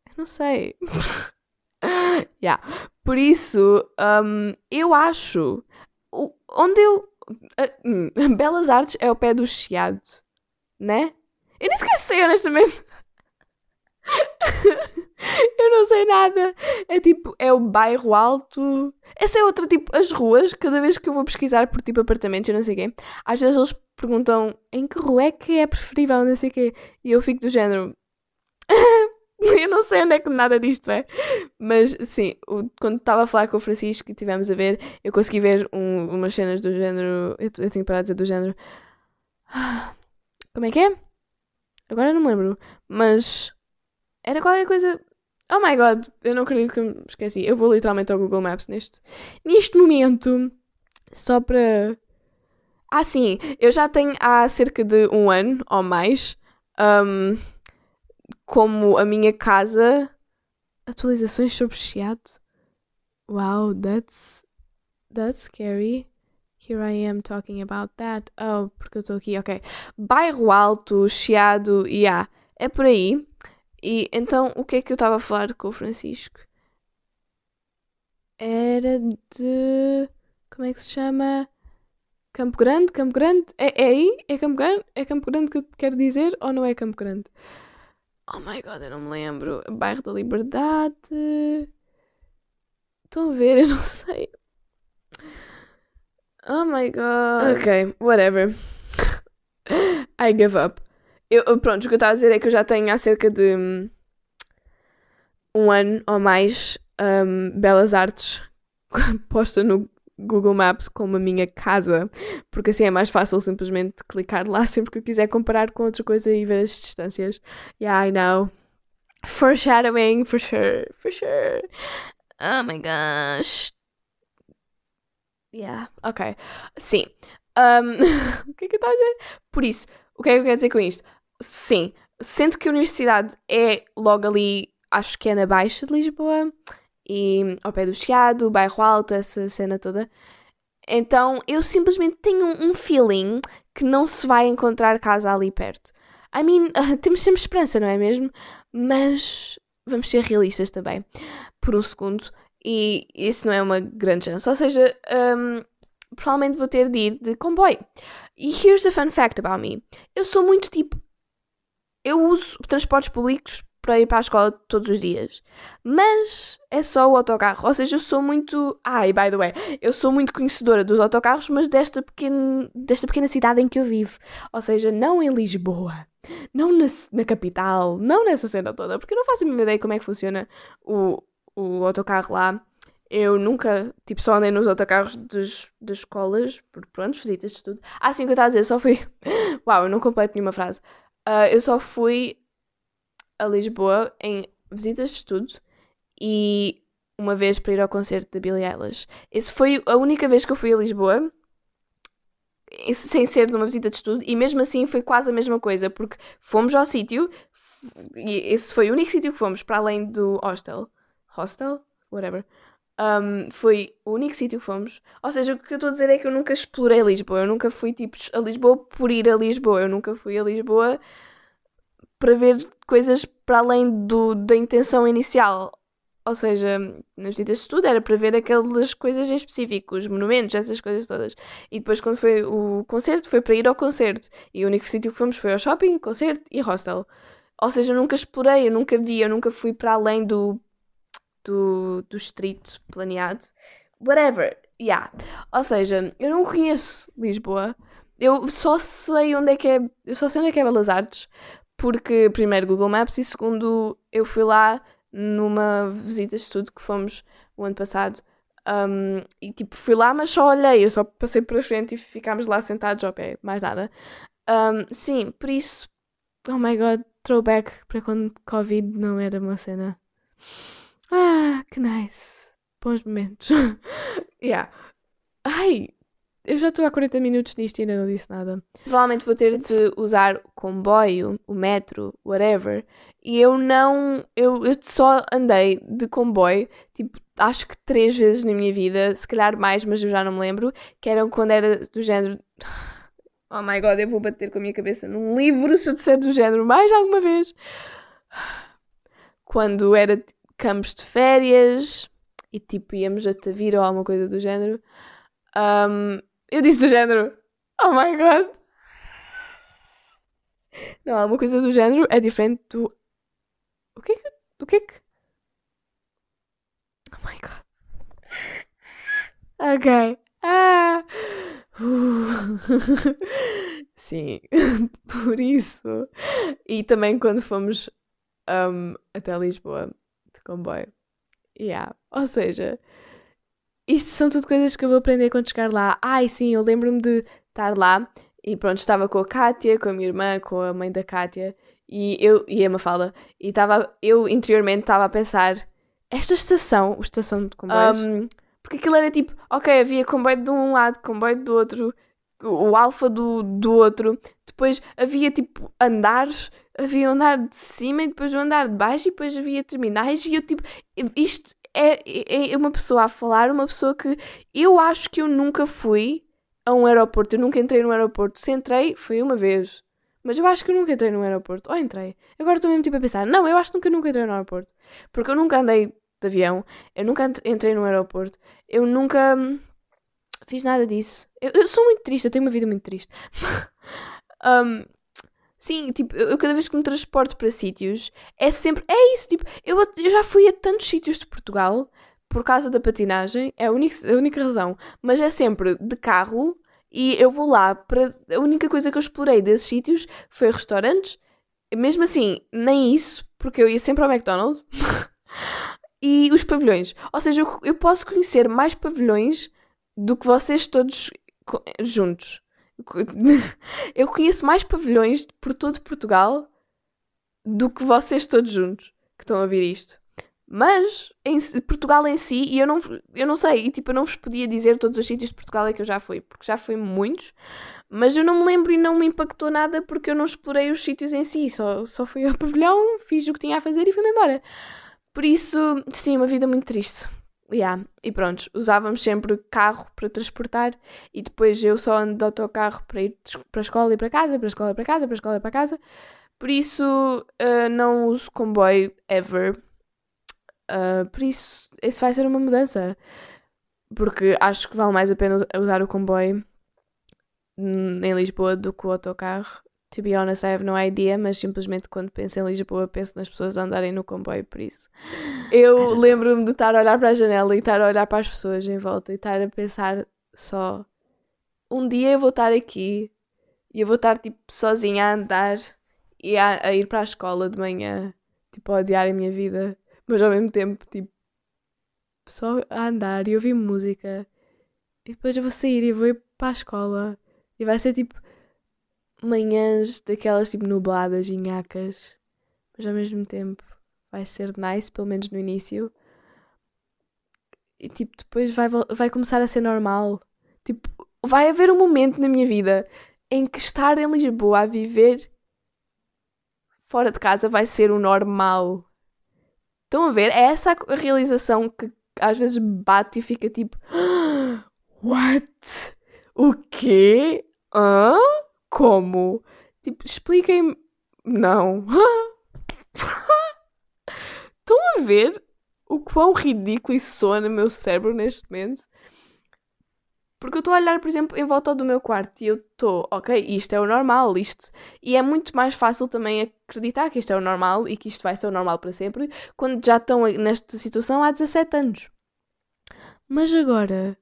Eu não sei. Yeah. Por isso, um, eu acho. Onde eu. hum, Belas Artes é o pé do Chiado, né? Eu nem sei, honestamente. eu não sei nada. É tipo, é o bairro alto. Essa é outra, tipo, as ruas, cada vez que eu vou pesquisar por tipo apartamentos e não sei o quê, às vezes eles perguntam em que rua é que é preferível, não sei o quê. E eu fico do género. eu não sei onde é que nada disto é. Mas sim, o- quando estava a falar com o Francisco e estivemos a ver, eu consegui ver um- umas cenas do género. Eu, eu tenho parar de dizer do género. Ah, Como é que é? Agora não me lembro. Mas era qualquer coisa. Oh my god, eu não acredito que me esqueci. Eu vou literalmente ao Google Maps neste, neste momento. Só para. Ah, sim, eu já tenho há cerca de um ano ou mais. um, como a minha casa. Atualizações sobre Chiado. Wow, that's. That's scary. Here I am talking about that. Oh, porque eu estou aqui, ok. Bairro Alto, Chiado, yeah, é por aí. E então, o que é que eu estava a falar com o Francisco? Era de. Como é que se chama? Campo Grande? Campo Grande? É, é aí? É Campo Grande? É Campo Grande que eu quero dizer ou não é Campo Grande? Oh my god, eu não me lembro. Bairro da Liberdade. Estão a ver? Eu não sei. Oh my god. Ok, whatever. I give up. Eu, pronto, o que eu estava a dizer é que eu já tenho há cerca de hum, um ano ou mais hum, Belas Artes posta no Google Maps como a minha casa, porque assim é mais fácil simplesmente clicar lá sempre que eu quiser comparar com outra coisa e ver as distâncias. Yeah, I know. Foreshadowing, for sure, for sure. Oh my gosh. Yeah, ok. Sim. Um, o que é que eu estava a dizer? Por isso, o que é que eu quero dizer com isto? Sim, sendo que a universidade é logo ali, acho que é na Baixa de Lisboa, e ao pé do Chiado, bairro Alto, essa cena toda. Então eu simplesmente tenho um feeling que não se vai encontrar casa ali perto. I mean, temos sempre esperança, não é mesmo? Mas vamos ser realistas também, por um segundo. E isso não é uma grande chance. Ou seja, hum, provavelmente vou ter de ir de comboio. E here's a fun fact about me. Eu sou muito tipo. Eu uso transportes públicos para ir para a escola todos os dias. Mas é só o autocarro. Ou seja, eu sou muito. Ai, by the way, eu sou muito conhecedora dos autocarros, mas desta, pequena desta pequena cidade em que eu vivo. Ou seja, não em Lisboa. Não na, na capital. Não nessa cena toda. Porque eu não faço a mínima ideia como é que funciona o, o autocarro lá. Eu nunca, tipo, só andei nos autocarros dos, das escolas, por pronto, visitas de estudo. Ah, sim, o que eu estava a dizer, só fui. Uau, eu não completo nenhuma frase. Ah, eu só fui a Lisboa em visitas de estudo e uma vez para ir ao concerto da Billie Eilish. Essa foi a única vez que eu fui a Lisboa, sem ser numa visita de estudo, e mesmo assim foi quase a mesma coisa, porque fomos ao sítio, e esse foi o único sítio que fomos, para além do hostel. Hostel? Whatever. Um, foi o único sítio que fomos. Ou seja, o que eu estou a dizer é que eu nunca explorei Lisboa. Eu nunca fui tipo a Lisboa por ir a Lisboa. Eu nunca fui a Lisboa para ver coisas para além do, da intenção inicial. Ou seja, nas visitas de estudo era para ver aquelas coisas em específico, os monumentos, essas coisas todas. E depois, quando foi o concerto, foi para ir ao concerto. E o único sítio que fomos foi ao shopping, concerto e hostel. Ou seja, eu nunca explorei, eu nunca vi, eu nunca fui para além do, do, do distrito planeado. Whatever, yeah. Ou seja, eu não conheço Lisboa. Eu só sei onde é que é. Eu só sei onde é que é Belas Artes. Porque, primeiro, Google Maps e, segundo, eu fui lá numa visita de estudo que fomos o ano passado. Um, e tipo, fui lá, mas só olhei. Eu só passei para frente e ficámos lá sentados ao pé, mais nada. Um, sim, por isso, oh my god, throwback para quando Covid não era uma cena. Ah, que nice. Bons momentos. yeah. Ai, eu já estou há 40 minutos nisto e ainda não disse nada. Provavelmente vou ter de usar o comboio, o metro, whatever. E eu não. Eu, eu só andei de comboio, tipo, acho que três vezes na minha vida, se calhar mais, mas eu já não me lembro. Que eram quando era do género. Oh my god, eu vou bater com a minha cabeça num livro se eu disser do género mais alguma vez. Quando era campos de férias, e tipo íamos a Tavira ou alguma coisa do género. Um, eu disse do género. Oh my god! Não, alguma coisa do género é diferente do. O que é que. O que é que. Oh my god. Ok. Ah! Sim, por isso. E também quando fomos um, até Lisboa comboio. Yeah. Ou seja, isto são tudo coisas que eu vou aprender quando chegar lá. Ai, sim, eu lembro-me de estar lá e pronto, estava com a Kátia, com a minha irmã, com a mãe da Kátia e eu e a Mafalda. E estava, eu interiormente estava a pensar: esta estação, a estação de comboios, um, porque aquilo era tipo, ok, havia comboio de um lado, comboio do outro, o alfa do, do outro. Depois havia tipo andares, havia o andar de cima e depois o andar de baixo e depois havia terminais e eu tipo, isto é, é uma pessoa a falar, uma pessoa que eu acho que eu nunca fui a um aeroporto, eu nunca entrei no aeroporto. Se entrei, foi uma vez. Mas eu acho que eu nunca entrei no aeroporto. Ou entrei. Agora estou mesmo tipo a pensar, não, eu acho que nunca, nunca entrei no aeroporto. Porque eu nunca andei de avião, eu nunca entrei no aeroporto, eu nunca hum, fiz nada disso. Eu, eu, sou muito triste, eu tenho uma vida muito triste. um, sim, tipo, eu, cada vez que me transporto para sítios, é sempre. É isso, tipo, eu, eu já fui a tantos sítios de Portugal por causa da patinagem, é a única, a única razão. Mas é sempre de carro e eu vou lá para. A única coisa que eu explorei desses sítios foi restaurantes. Mesmo assim, nem isso, porque eu ia sempre ao McDonald's. e os pavilhões. Ou seja, eu, eu posso conhecer mais pavilhões do que vocês todos juntos. Eu conheço mais pavilhões por todo Portugal do que vocês todos juntos que estão a ouvir isto. Mas em Portugal em si, e eu não, eu não sei, e, tipo, eu não vos podia dizer todos os sítios de Portugal é que eu já fui, porque já fui muitos, mas eu não me lembro e não me impactou nada porque eu não explorei os sítios em si, só, só fui ao pavilhão, fiz o que tinha a fazer e fui-me embora. Por isso, sim, uma vida muito triste. Yeah. E pronto, usávamos sempre carro para transportar e depois eu só ando de autocarro para ir para a escola e para casa, para a escola e para casa, para a escola e para casa. Por isso uh, não uso comboio ever. Uh, por isso, isso vai ser uma mudança. Porque acho que vale mais a pena usar o comboio em Lisboa do que o autocarro. To be honest, I have no idea, mas simplesmente quando penso em Lisboa, penso nas pessoas andarem no comboio, por isso. Eu lembro-me de estar a olhar para a janela e estar a olhar para as pessoas em volta e estar a pensar só: um dia eu vou estar aqui e eu vou estar tipo sozinha a andar e a, a ir para a escola de manhã, tipo a odiar a minha vida, mas ao mesmo tempo, tipo, só a andar e ouvir música. E depois eu vou sair e vou ir para a escola e vai ser tipo manhãs daquelas tipo nubladas e nhacas, mas ao mesmo tempo vai ser nice, pelo menos no início. E tipo, depois vai, vai começar a ser normal. Tipo, vai haver um momento na minha vida em que estar em Lisboa a viver fora de casa vai ser o normal. Estão a ver? É essa a realização que às vezes bate e fica tipo: What? O quê? Hã? Como? Tipo, expliquem-me. Não. Estão a ver o quão ridículo isso soa no meu cérebro neste momento? Porque eu estou a olhar, por exemplo, em volta do meu quarto e eu estou, ok, isto é o normal, isto. E é muito mais fácil também acreditar que isto é o normal e que isto vai ser o normal para sempre quando já estão nesta situação há 17 anos. Mas agora.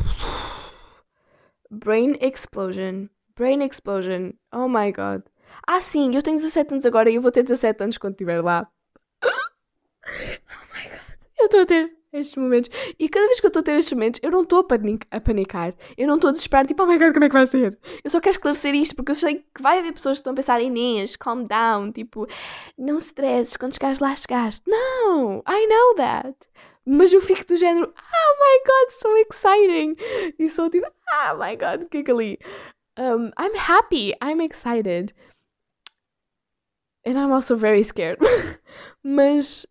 Brain explosion. Brain Explosion. Oh my god. Ah, sim, eu tenho 17 anos agora e eu vou ter 17 anos quando estiver lá. Oh my god. Eu estou a ter estes momentos. E cada vez que eu estou a ter estes momentos, eu não estou a, a panicar. Eu não estou a desesperar, tipo, oh my god, como é que vai ser? Eu só quero esclarecer isto porque eu sei que vai haver pessoas que estão a pensar, Inês, calm down, tipo, não stresses, quando chegares lá, chegaste. Não, I know that. Mas eu fico do género, oh my god, so exciting. E sou tipo, oh my god, que é que ali? Um, I'm happy. I'm excited. And I'm also very scared. mas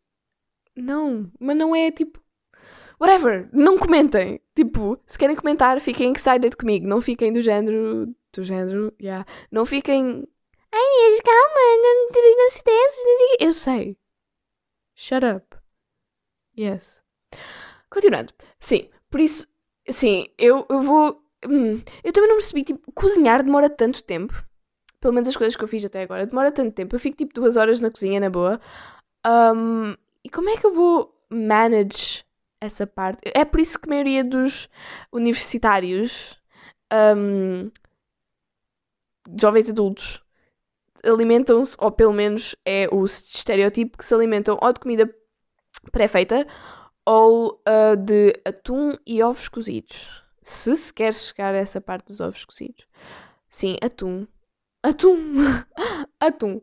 não, mas não é tipo whatever, não comentem. Tipo, se querem comentar, fiquem excited comigo, não fiquem do género, do género, yeah. Não fiquem Ai, calma, não, não se desce. Eu sei. Shut up. Yes. Continuando. Sim, por isso, sim, eu, eu vou. Hum, eu também não percebi, tipo, cozinhar demora tanto tempo. Pelo menos as coisas que eu fiz até agora. Demora tanto tempo. Eu fico tipo duas horas na cozinha, na boa. Um, e como é que eu vou manage essa parte? É por isso que a maioria dos universitários, um, jovens adultos, alimentam-se, ou pelo menos é o estereótipo que se alimentam ou de comida pré-feita ou uh, de atum e ovos cozidos. Se se quer chegar a essa parte dos ovos cozidos. Sim, atum. Atum! atum!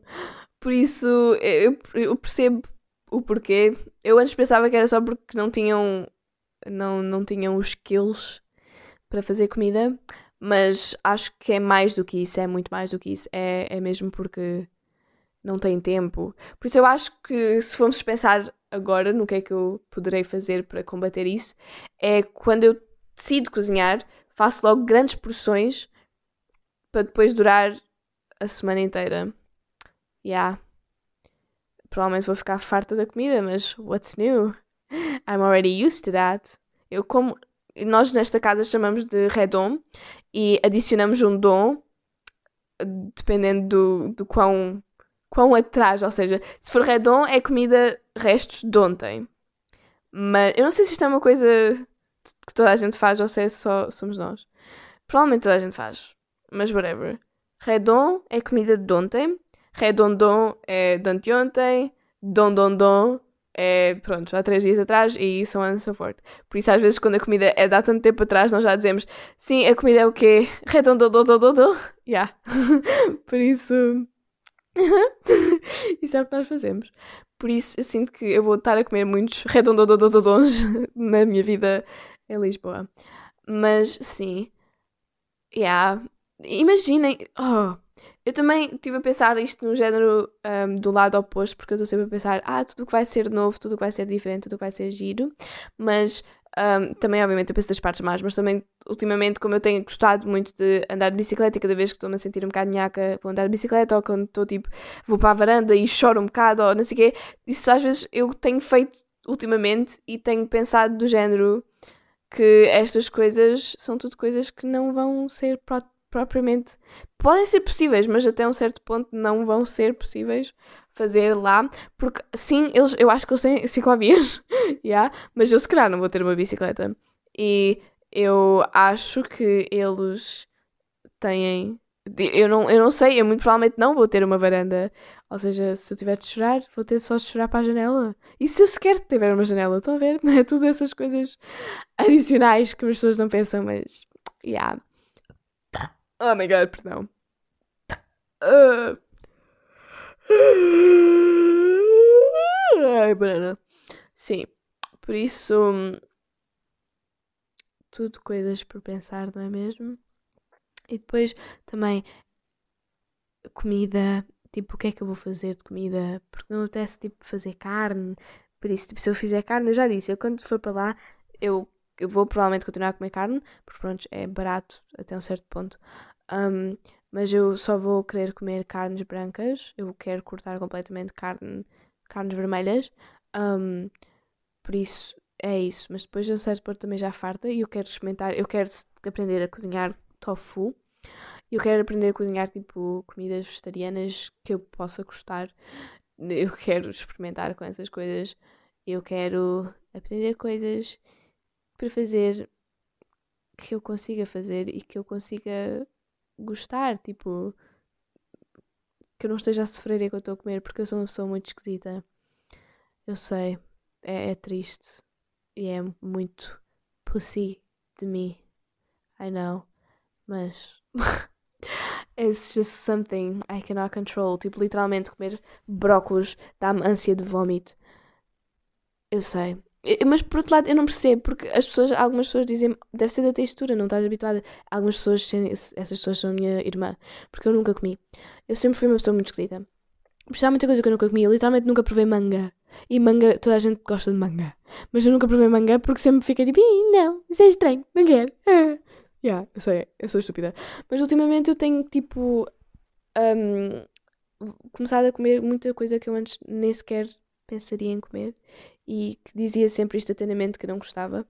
Por isso, eu, eu, percebo o porquê. Eu antes pensava que era só porque não tinham, não, não tinham os skills para fazer comida, mas acho que é mais do que isso, é muito mais do que isso. É, é mesmo porque não têm tempo. Por isso eu acho que se formos pensar agora no que é que eu poderei fazer para combater isso, é quando eu decido cozinhar, faço logo grandes porções para depois durar a semana inteira. Yeah. Provavelmente vou ficar farta da comida, mas what's new? I'm already used to that. Eu como nós nesta casa chamamos de redom e adicionamos um dom dependendo do, do quão, quão atrás. Ou seja, se for redom é comida restos de ontem. Mas eu não sei se isto é uma coisa que toda a gente faz ou se é só somos nós. Provavelmente toda a gente faz. Mas whatever. Redom é comida de ontem. Redondon é de anteontem. Dondondon é, pronto, há três dias atrás e so on and so. Por isso, às vezes, quando a comida é de há tanto tempo atrás, nós já dizemos sim, a comida é o quê? Redondododododô. Yeah. Por isso. isso é o que nós fazemos. Por isso, eu sinto que eu vou estar a comer muitos redondodododons na minha vida em Lisboa. Mas, sim. Yeah. Imaginem. Oh, eu também estive a pensar isto no género um, do lado oposto, porque eu estou sempre a pensar, ah, tudo que vai ser novo, tudo que vai ser diferente, tudo que vai ser giro, mas um, também, obviamente, eu penso das partes más, mas também, ultimamente, como eu tenho gostado muito de andar de bicicleta, cada vez que estou-me a sentir um bocado nhaca, vou andar de bicicleta, ou quando estou tipo, vou para a varanda e choro um bocado, ou não sei o quê, isso às vezes eu tenho feito ultimamente e tenho pensado do género que estas coisas são tudo coisas que não vão ser propriamente. Podem ser possíveis, mas até um certo ponto não vão ser possíveis fazer lá, porque sim, eles, eu acho que eles têm ciclovias, yeah, mas eu se calhar não vou ter uma bicicleta. E eu acho que eles têm. Eu não, eu não sei, eu muito provavelmente não vou ter uma varanda. Ou seja, se eu tiver de chorar, vou ter só de chorar para a janela. E se eu sequer tiver uma janela, estão a ver? É tudo essas coisas adicionais que as pessoas não pensam, mas. Yeah. Oh my god, perdão. Uh. Ai, banana. Sim, por isso. Tudo coisas por pensar, não é mesmo? E depois também. Comida. Tipo, o que é que eu vou fazer de comida? Porque não apetece, tipo, fazer carne. Por isso, tipo, se eu fizer carne, eu já disse, eu quando for para lá, eu, eu vou provavelmente continuar a comer carne, porque pronto, é barato até um certo ponto. Um, mas eu só vou querer comer carnes brancas. Eu quero cortar completamente carne, carnes vermelhas. Um, por isso é isso. Mas depois eu certo ponto também já farta e eu quero experimentar. Eu quero aprender a cozinhar tofu. Eu quero aprender a cozinhar tipo comidas vegetarianas que eu possa gostar. Eu quero experimentar com essas coisas. Eu quero aprender coisas para fazer que eu consiga fazer e que eu consiga gostar, tipo, que eu não esteja a sofrer enquanto estou a comer, porque eu sou uma pessoa muito esquisita. Eu sei, é, é triste e é muito pussy de mim. I know, mas it's just something I cannot control. Tipo, literalmente comer brócolos dá-me ânsia de vômito. Eu sei, mas por outro lado, eu não percebo, porque as pessoas, algumas pessoas dizem deve ser da textura, não estás habituada. Algumas pessoas, essas pessoas são a minha irmã, porque eu nunca comi. Eu sempre fui uma pessoa muito esquisita. Mas há muita coisa que eu nunca comi. Eu literalmente nunca provei manga. E manga, toda a gente gosta de manga. Mas eu nunca provei manga porque sempre fiquei tipo, não, isso é estranho, não quero. yeah, eu sei, eu sou estúpida. Mas ultimamente eu tenho tipo. Um, começado a comer muita coisa que eu antes nem sequer pensaria em comer e que dizia sempre instantaneamente que não gostava.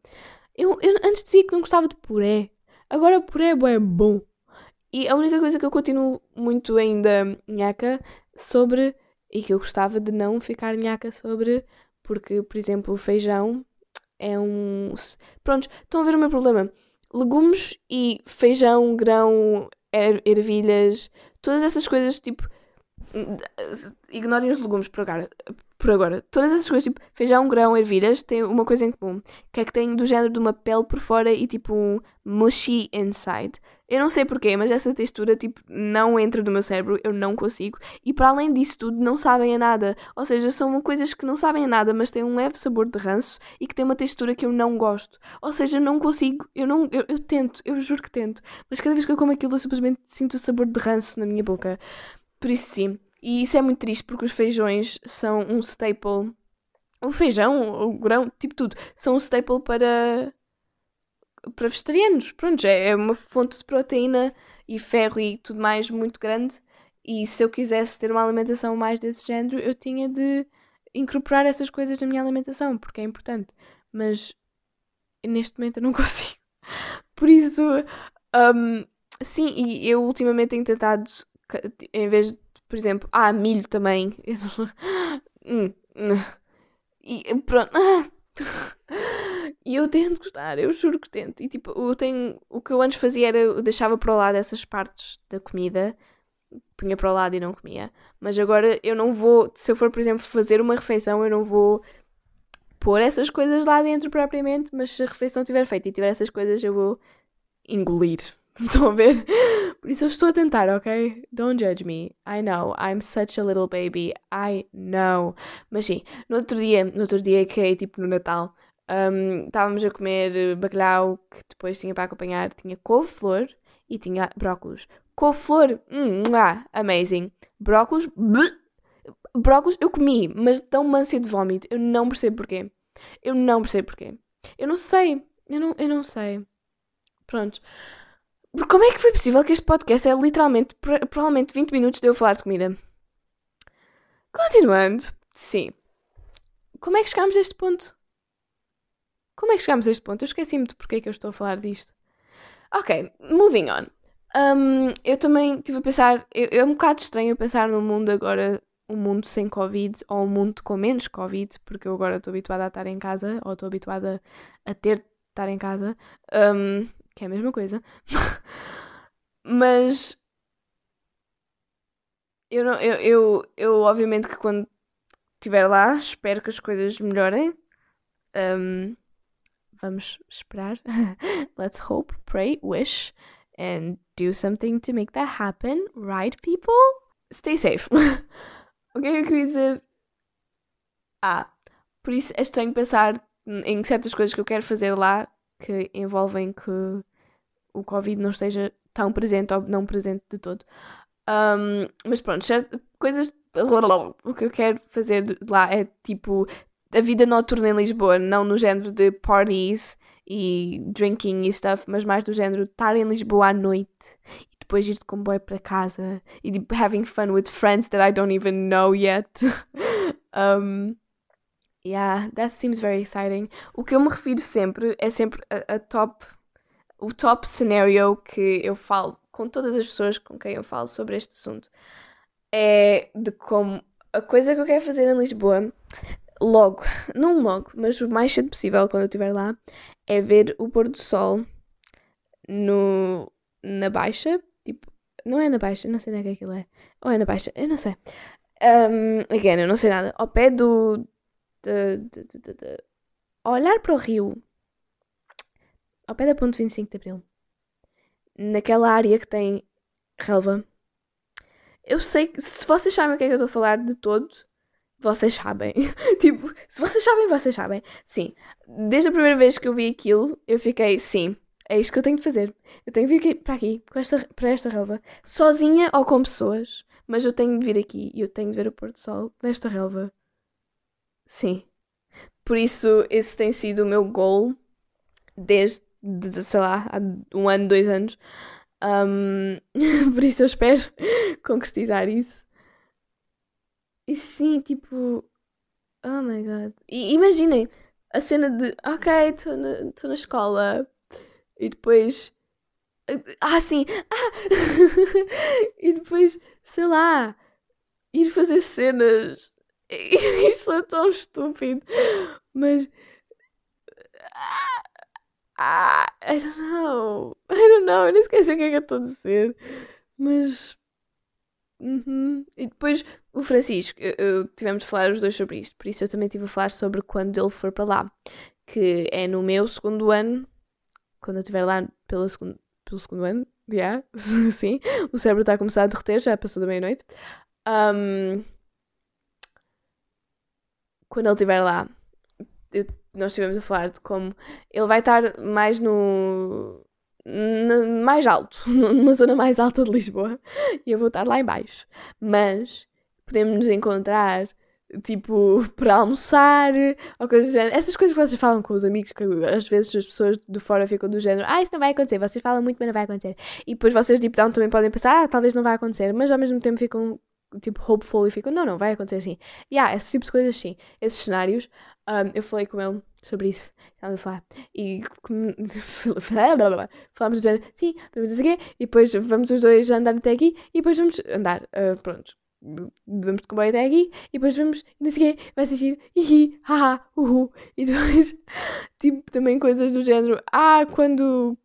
Eu, eu antes dizia que não gostava de puré. Agora puré é bom. E a única coisa que eu continuo muito ainda nhaca sobre, e que eu gostava de não ficar nhaca sobre, porque, por exemplo, feijão é um. Prontos, estão a ver o meu problema. Legumes e feijão, grão, er ervilhas, todas essas coisas, tipo. Ignorem os legumes por agora. Por agora. Todas essas coisas, tipo feijão, grão, ervilhas, têm uma coisa em comum. Que é que têm do género de uma pele por fora e tipo um mushy inside. Eu não sei porquê, mas essa textura, tipo, não entra no meu cérebro, eu não consigo. E para além disso tudo, não sabem a nada. Ou seja, são coisas que não sabem a nada, mas têm um leve sabor de ranço e que têm uma textura que eu não gosto. Ou seja, não consigo, eu não, eu, eu tento, eu juro que tento. Mas cada vez que eu como aquilo, eu simplesmente sinto o sabor de ranço na minha boca. Por isso sim. E isso é muito triste porque os feijões são um staple. O feijão, o grão, tipo tudo, são um staple para para vegetarianos. Pronto, é, uma fonte de proteína e ferro e tudo mais muito grande. E se eu quisesse ter uma alimentação mais desse género, eu tinha de incorporar essas coisas na minha alimentação, porque é importante. Mas neste momento eu não consigo. Por isso, um, sim, e eu ultimamente tenho tentado, em vez de, por exemplo, ah, milho também. Hum, hum. e pronto. E eu tento gostar, eu juro que tento. E tipo, eu tenho. O que eu antes fazia era eu deixava para o lado essas partes da comida, punha para o lado e não comia. Mas agora eu não vou, se eu for, por exemplo, fazer uma refeição, eu não vou pôr essas coisas lá dentro propriamente, mas se a refeição estiver feita e tiver essas coisas, eu vou engolir. Estão a ver? Por isso eu estou a tentar, ok? Don't judge me. I know, I'm such a little baby. I know. Mas sim, no outro dia, no outro dia que é tipo no Natal, um, estávamos a comer bacalhau que depois tinha para acompanhar, tinha couve-flor e tinha brócolos. Couve-flor, hum, ah, amazing. Brócolos, brócolos eu comi, mas tão mansa de vómito, eu não percebo porquê. Eu não percebo porquê. Eu não sei, eu não, eu não sei. Pronto. Como é que foi possível que este podcast é literalmente, provavelmente 20 minutos de eu falar de comida? Continuando, sim. Como é que chegámos a este ponto? Como é que chegámos a este ponto? Eu esqueci-me de porque é que eu estou a falar disto. Ok, moving on. Um, eu também estive a pensar. Eu, é um bocado estranho pensar no mundo agora, um mundo sem Covid ou um mundo com menos Covid, porque eu agora estou habituada a estar em casa ou estou habituada a ter de estar em casa, um, que é a mesma coisa. Mas eu, não, eu, eu, eu, obviamente, que quando estiver lá, espero que as coisas melhorem. Um, vamos esperar. Let's hope, pray, wish, and do something to make that happen, right, people? Stay safe. o que é que eu queria dizer? Ah, por isso é estranho pensar em certas coisas que eu quero fazer lá que envolvem que o Covid não esteja tão presente ou não presente de todo. Um, mas pronto, coisas. O que eu quero fazer lá é tipo a vida noturna em Lisboa, não no género de parties e drinking e stuff, mas mais do género estar em Lisboa à noite e depois ir de comboio para casa e tipo, having fun with friends that I don't even know yet. um, yeah, that seems very exciting. O que eu me refiro sempre é sempre a, a top, o top scenario que eu falo com todas as pessoas com quem eu falo sobre este assunto é de como a coisa que eu quero fazer em Lisboa logo, não logo, mas o mais cedo possível quando eu estiver lá, é ver o pôr do sol no, na Baixa. Tipo, não é na Baixa, não sei onde é que aquilo é. Ou é na Baixa, eu não sei. Um, again, eu não sei nada. Ao pé do. De, de, de, de, olhar para o rio. Ao pé da ponte 25 de Abril. Naquela área que tem relva. Eu sei que. Se vocês sabem o que é que eu estou a falar de todo vocês sabem. tipo, se vocês sabem, vocês sabem. Sim. Desde a primeira vez que eu vi aquilo, eu fiquei, sim, é isto que eu tenho de fazer. Eu tenho de vir aqui, para aqui, com esta, para esta relva, sozinha ou com pessoas. Mas eu tenho de vir aqui e eu tenho de ver o pôr do sol nesta relva. Sim. Por isso, esse tem sido o meu goal desde, sei lá, há um ano, dois anos. Um, por isso eu espero concretizar isso. E sim, tipo. Oh my god. E imaginem a cena de, ok, estou na, na escola e depois. Ah, sim! Ah! e depois, sei lá, ir fazer cenas. Isso é tão estúpido. Mas. Ah, I don't know. I don't know. Eu nem esqueci o que é que eu estou a dizer. Mas. Uhum. E depois o Francisco, eu, eu, tivemos de falar os dois sobre isto, por isso eu também tive a falar sobre quando ele for para lá, que é no meu segundo ano, quando eu estiver lá pelo segundo, pelo segundo ano, yeah, sim, o cérebro está a começar a derreter, já passou da meia-noite. Um, quando ele estiver lá, eu, nós estivemos a falar de como ele vai estar mais no mais alto, numa zona mais alta de Lisboa, e eu vou estar lá embaixo. Mas podemos nos encontrar, tipo, para almoçar, ou coisas do género. Essas coisas que vocês falam com os amigos, que às vezes as pessoas de fora ficam do género, ah, isso não vai acontecer, vocês falam muito, mas não vai acontecer. E depois vocês, deep down, também podem pensar, ah, talvez não vai acontecer, mas ao mesmo tempo ficam, tipo, hopeful e ficam, não, não, vai acontecer assim. E yeah, esse tipo de coisas, sim. Esses cenários, um, eu falei com ele sobre isso. Estávamos a falar. E falámos do género, sim, vamos dizer quê, e depois vamos os dois andar até aqui, e depois vamos andar, uh, pronto. Vamos de comboio até aqui, e depois vamos, não sei o quê, vai giro, hihi, haha, uhu. E depois, tipo, também coisas do género, ah, quando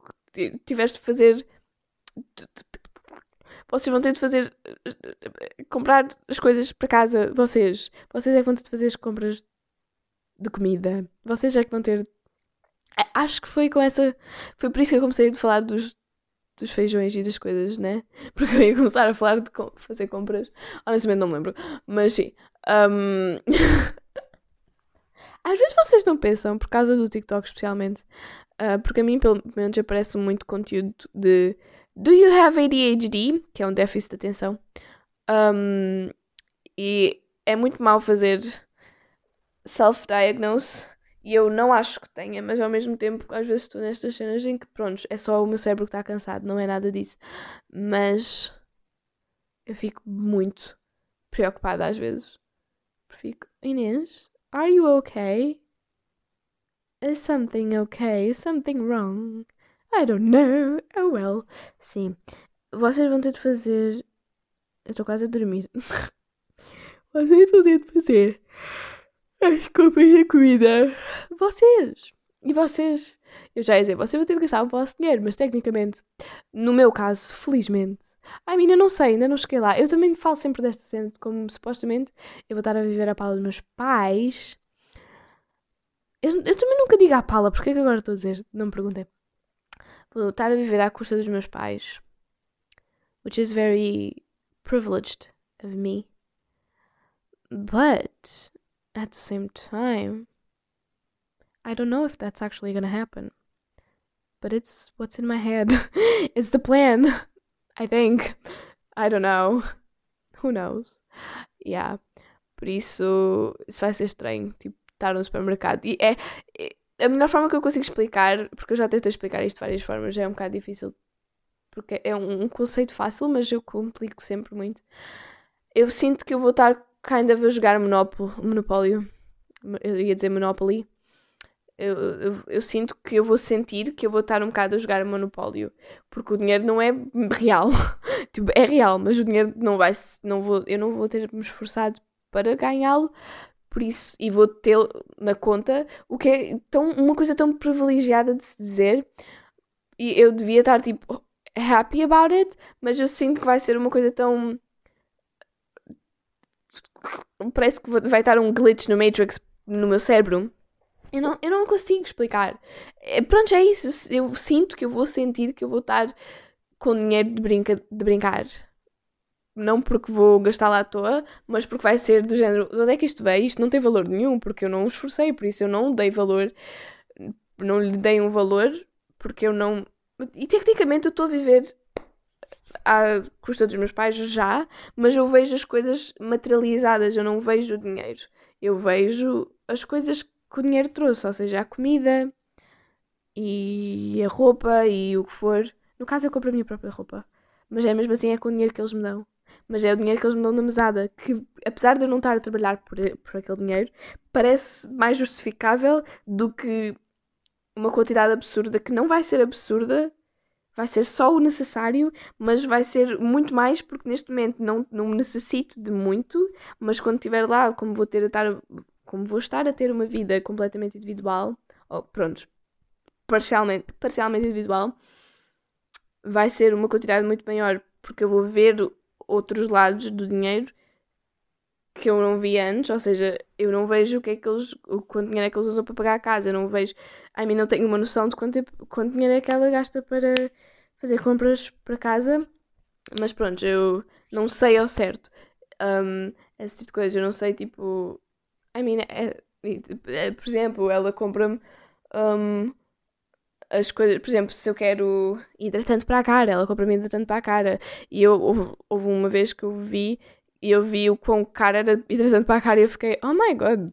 tiveres de fazer vocês vão ter de fazer comprar as coisas para casa vocês vocês é que vão ter de fazer as compras de comida. Vocês já que vão ter. Acho que foi com essa. Foi por isso que eu comecei a falar dos, dos feijões e das coisas, né? Porque eu ia começar a falar de com... fazer compras. Honestamente não me lembro. Mas sim. Um... Às vezes vocês não pensam, por causa do TikTok especialmente, uh, porque a mim pelo menos aparece muito conteúdo de Do you have ADHD? Que é um déficit de atenção. Um, e é muito mal fazer self-diagnose e eu não acho que tenha, mas ao mesmo tempo às vezes estou nestas cenas em que pronto, é só o meu cérebro que está cansado, não é nada disso. Mas eu fico muito preocupada às vezes. Fico, Inês, are you okay? Is something okay? Is something wrong? I don't know. Oh well. Sim. Vocês vão ter de fazer. Eu estou quase a dormir. Vocês de fazer as compras da comida. Vocês. E vocês. Eu já ia dizer, vocês vão ter de gastar o vosso dinheiro, mas tecnicamente, no meu caso, felizmente. Ai, ainda não sei, ainda não cheguei lá. Eu também falo sempre desta cena de como supostamente eu vou estar a viver a pala dos meus pais. Eu, eu também nunca digo à pala, porque é que agora estou a dizer? Não me perguntei. Vou estar a viver à custa dos meus pais. Which is very privileged of me. But at the same time, I don't know if that's actually gonna happen. But it's what's in my head. it's the plan. I think. I don't know. Who knows? Yeah. Por isso, isso vai ser estranho. Tipo, estar no supermercado. E é, é a melhor forma que eu consigo explicar, porque eu já tentei explicar isto de várias formas, é um bocado difícil. Porque é um, conceito fácil, mas eu complico sempre muito. Eu sinto que eu vou estar kind of a jogar Monopólio. Monopólio. Eu ia dizer Monopoly. Eu, eu, eu, sinto que eu vou sentir que eu vou estar um bocado a jogar Monopólio. Porque o dinheiro não é real. tipo, é real, mas o dinheiro não vai. Não vou, eu não vou ter me esforçado para ganhá-lo. Por isso, e vou ter na conta o que é tão, uma coisa tão privilegiada de se dizer. E eu devia estar tipo happy about it, mas eu sinto que vai ser uma coisa tão parece que vai estar um glitch no Matrix no meu cérebro. Eu não, eu não consigo explicar. É, pronto, é isso. Eu sinto que eu vou sentir que eu vou estar com dinheiro de, brinca, de brincar. Não porque vou gastar lá à toa, mas porque vai ser do género: de onde é que isto veio? Isto não tem valor nenhum, porque eu não o esforcei, por isso eu não dei valor. Não lhe dei um valor, porque eu não. E tecnicamente eu estou a viver à custa dos meus pais já, mas eu vejo as coisas materializadas, eu não vejo o dinheiro. Eu vejo as coisas que o dinheiro trouxe, ou seja, a comida e a roupa e o que for. No caso, eu compro a minha própria roupa, mas é mesmo assim, é com o dinheiro que eles me dão. mas é o dinheiro que eles me dão na mesada. Que apesar de eu não estar a trabalhar por, por aquele dinheiro, parece mais justificável do que uma quantidade absurda que não vai ser absurda, vai ser só o necessário, mas vai ser muito mais porque neste momento não, não necessito de muito, mas quando estiver lá, como vou ter a estar, como vou estar a ter uma vida completamente individual, ou pronto, parcialmente, parcialmente individual, vai ser uma quantidade muito maior porque eu vou ver outros lados do dinheiro que eu não vi antes, ou seja, eu não vejo o que é que eles, o quanto dinheiro é que eles usam para pagar a casa, eu não vejo, a mim não tenho uma noção de quanto, quanto dinheiro é que ela gasta para fazer compras para casa, mas pronto, eu não sei ao certo um, esse tipo de coisa, eu não sei tipo, I mean, é, é, por exemplo, ela compra-me um, as coisas, por exemplo, se eu quero hidratante para a cara, ela compra-me hidratante para a cara. E eu, houve, houve uma vez que eu vi, e eu vi o quão caro era hidratante para a cara e eu fiquei, oh my god,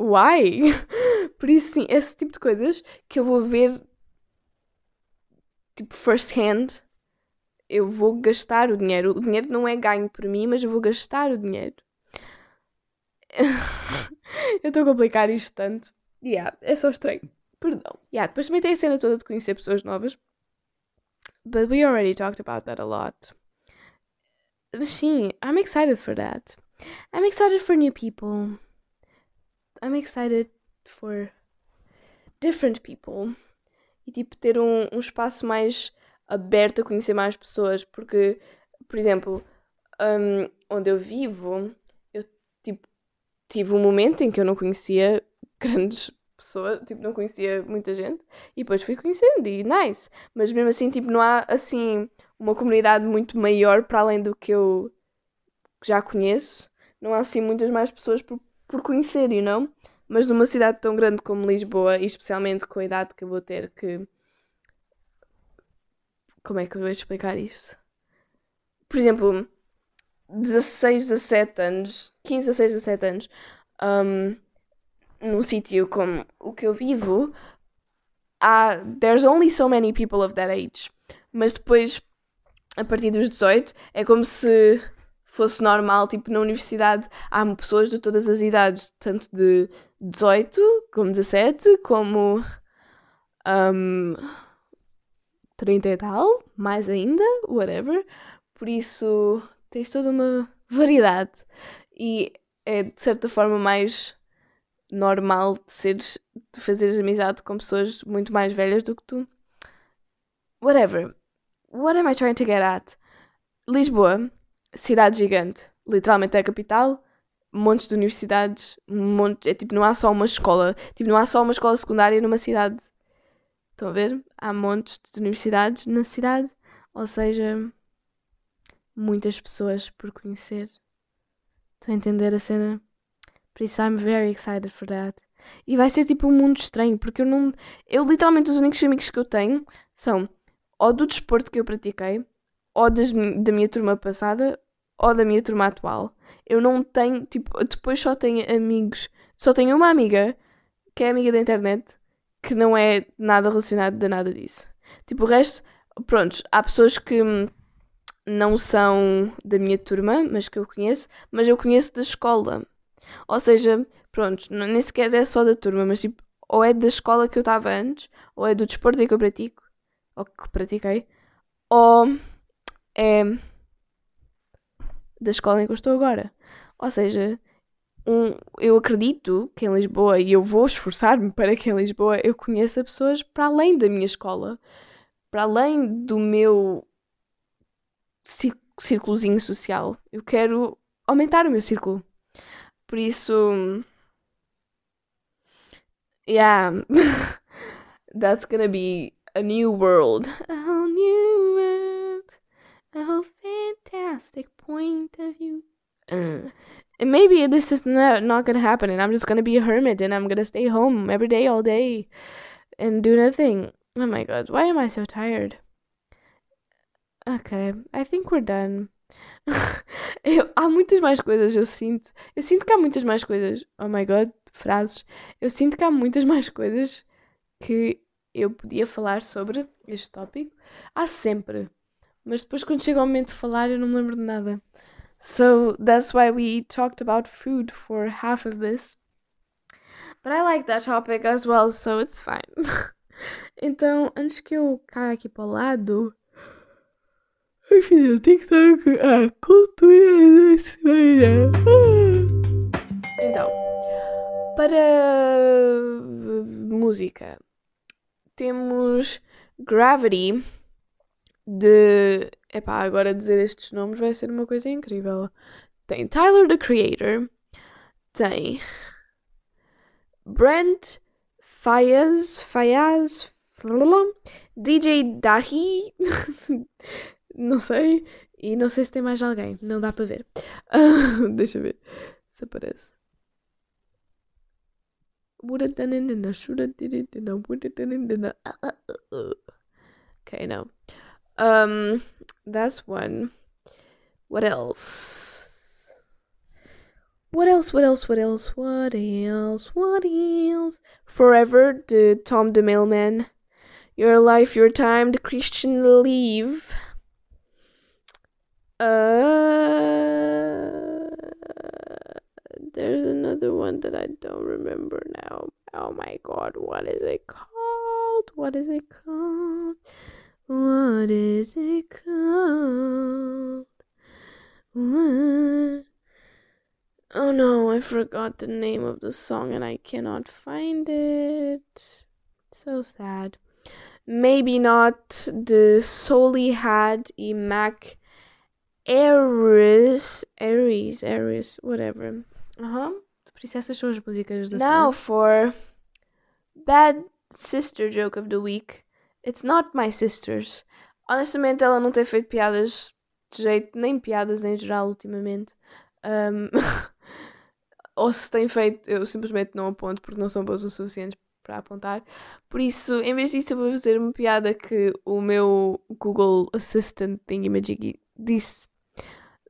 why? Por isso, sim, esse tipo de coisas que eu vou ver, tipo, first hand, eu vou gastar o dinheiro. O dinheiro não é ganho por mim, mas eu vou gastar o dinheiro. eu estou a complicar isto tanto. Yeah, é só estranho. Perdão. Yeah, depois também tem a cena toda de conhecer pessoas novas. But we already talked about that a lot. Sim, I'm excited for that. I'm excited for new people. I'm excited for different people. E tipo, ter um, um espaço mais aberto a conhecer mais pessoas. Porque, por exemplo, um, onde eu vivo, eu tipo, tive um momento em que eu não conhecia grandes pessoa, tipo, não conhecia muita gente e depois fui conhecendo e nice. Mas mesmo assim, tipo, não há assim uma comunidade muito maior para além do que eu já conheço. Não há assim muitas mais pessoas por, por conhecer, you know? Mas numa cidade tão grande como Lisboa, e especialmente com a idade que eu vou ter, que. Como é que eu vou explicar isto? Por exemplo, 16, 17 anos, 15, 16, 17 anos. Um, num sítio como o que eu vivo, há, there's only so many people of that age. Mas depois, a partir dos 18, é como se fosse normal, tipo, na universidade há pessoas de todas as idades, tanto de 18, como 17, como um, 30 e tal, mais ainda, whatever. Por isso, tens toda uma variedade e é de certa forma mais normal de seres, de fazeres amizade com pessoas muito mais velhas do que tu. Whatever. What am I trying to get at? Lisboa, cidade gigante, literalmente é a capital, montes de universidades, montes, é tipo, não há só uma escola, tipo, não há só uma escola secundária numa cidade. Estão a ver? Há montes de universidades na cidade, ou seja, muitas pessoas por conhecer. Estão a entender a cena? Por isso, I'm very excited for that. E vai ser tipo um mundo estranho, porque eu não. Eu literalmente os únicos amigos que eu tenho são ou do desporto que eu pratiquei, ou das, da minha turma passada, ou da minha turma atual. Eu não tenho, tipo, depois só tenho amigos. Só tenho uma amiga que é amiga da internet que não é nada relacionado a nada disso. Tipo, o resto, pronto, há pessoas que não são da minha turma, mas que eu conheço, mas eu conheço da escola. Ou seja, pronto, nem sequer é só da turma, mas tipo, ou é da escola que eu estava antes, ou é do desporto que eu pratico, ou que pratiquei, ou é da escola em que eu estou agora. Ou seja, um, eu acredito que em Lisboa, e eu vou esforçar-me para que em Lisboa eu conheça pessoas para além da minha escola, para além do meu círculozinho social. Eu quero aumentar o meu círculo. Por isso. Yeah. That's gonna be a new world. A whole new world. A whole fantastic point of view. Uh, and maybe this is not, not gonna happen, and I'm just gonna be a hermit and I'm gonna stay home every day, all day, and do nothing. Oh my god, why am I so tired? Okay, I think we're done. eu, há muitas mais coisas, eu sinto. Eu sinto que há muitas mais coisas. Oh my god, frases. Eu sinto que há muitas mais coisas que eu podia falar sobre este tópico. Há sempre Mas depois, quando chega o momento de falar, eu não me lembro de nada. So that's why we talked about food for half of this. But I like that topic as well, so it's fine. então, antes que eu caia aqui para o lado, eu fiz o TikTok a cultura da semana. Então, para música, temos Gravity de. Epá, agora dizer estes nomes vai ser uma coisa incrível. Tem Tyler the Creator, tem Brent Fayaz, Fayaz, DJ Dahi, não sei, e não sei se tem mais alguém, não dá para ver. Deixa ver se aparece. Would have done it and I should have did it and I would have done it and I... Okay, no. Um, that's one. What else? What else? What else? What else? What else? What else? Forever, the Tom the Mailman. Your life, your time, the Christian leave. Uh, there's another one that I don't remember now. Oh my god, what is it called? What is it called? What is it called? What? Oh no, I forgot the name of the song and I cannot find it. So sad. Maybe not the Soli had a Mac Aries, Aries, Aries, whatever. Huh. Por isso essas são as músicas da Now for Bad Sister Joke of the Week. It's not my sister's. Honestamente, ela não tem feito piadas de jeito, nem piadas em geral ultimamente. Um, ou se tem feito, eu simplesmente não aponto porque não são boas o suficientes para apontar. Por isso, em vez disso, eu vou fazer uma piada que o meu Google Assistant Thingamajiggy disse.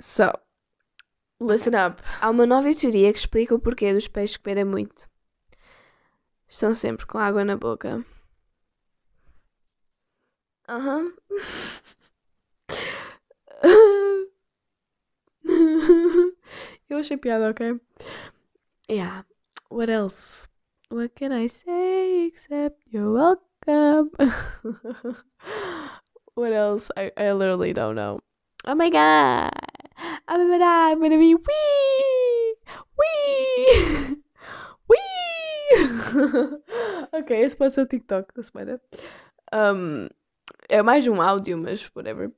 So, listen up. Há uma nova teoria que explica o porquê dos peixes comerem muito. Estão sempre com água na boca. Aham. Eu achei piada, ok? Yeah. What else? What can I say except you're welcome? what else? I, I literally don't know. Oh my god! I'm gonna, I'm gonna be wee! Wee! Wee! ok, esse pode ser o TikTok da semana. Um, é mais um áudio, mas whatever.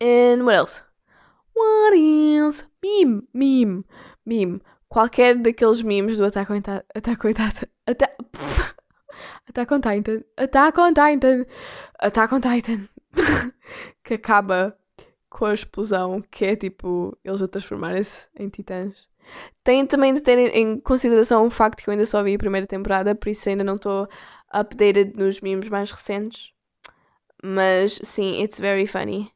And what else? What else? Meme, meme, meme. Qualquer daqueles memes do Attack on Titan. Attack Titan. Attack, Attack on Titan. Attack on Titan. Attack on Titan. que acaba com a explosão, que é tipo eles a transformarem-se em titãs. Tem também de ter em consideração o facto que eu ainda só vi a primeira temporada, por isso ainda não estou updated nos memes mais recentes. Mas sim, it's very funny.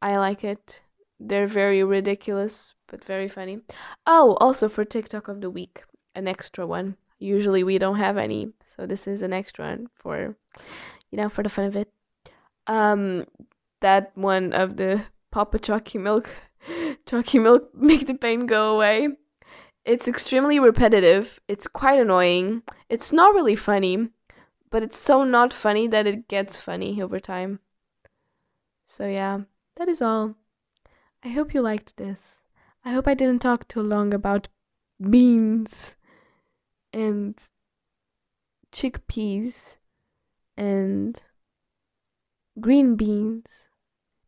I like it. They're very ridiculous, but very funny. Oh, also for TikTok of the week, an extra one. Usually we don't have any, so this is an extra one for, you know, for the fun of it. Um, that one of the Papa Chalky Milk, Chalky Milk make the pain go away. It's extremely repetitive. It's quite annoying. It's not really funny but it's so not funny that it gets funny over time. So, yeah, that is all. I hope you liked this. I hope I didn't talk too long about beans and chickpeas and green beans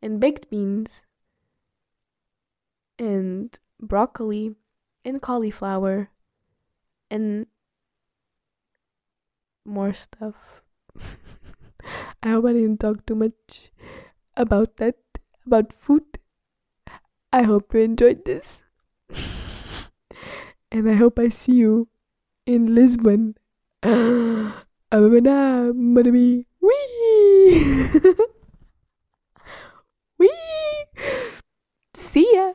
and baked beans and broccoli and cauliflower and more stuff. I hope I didn't talk too much about that, about food. I hope you enjoyed this. and I hope I see you in Lisbon. Gonna wee. Wee! See ya!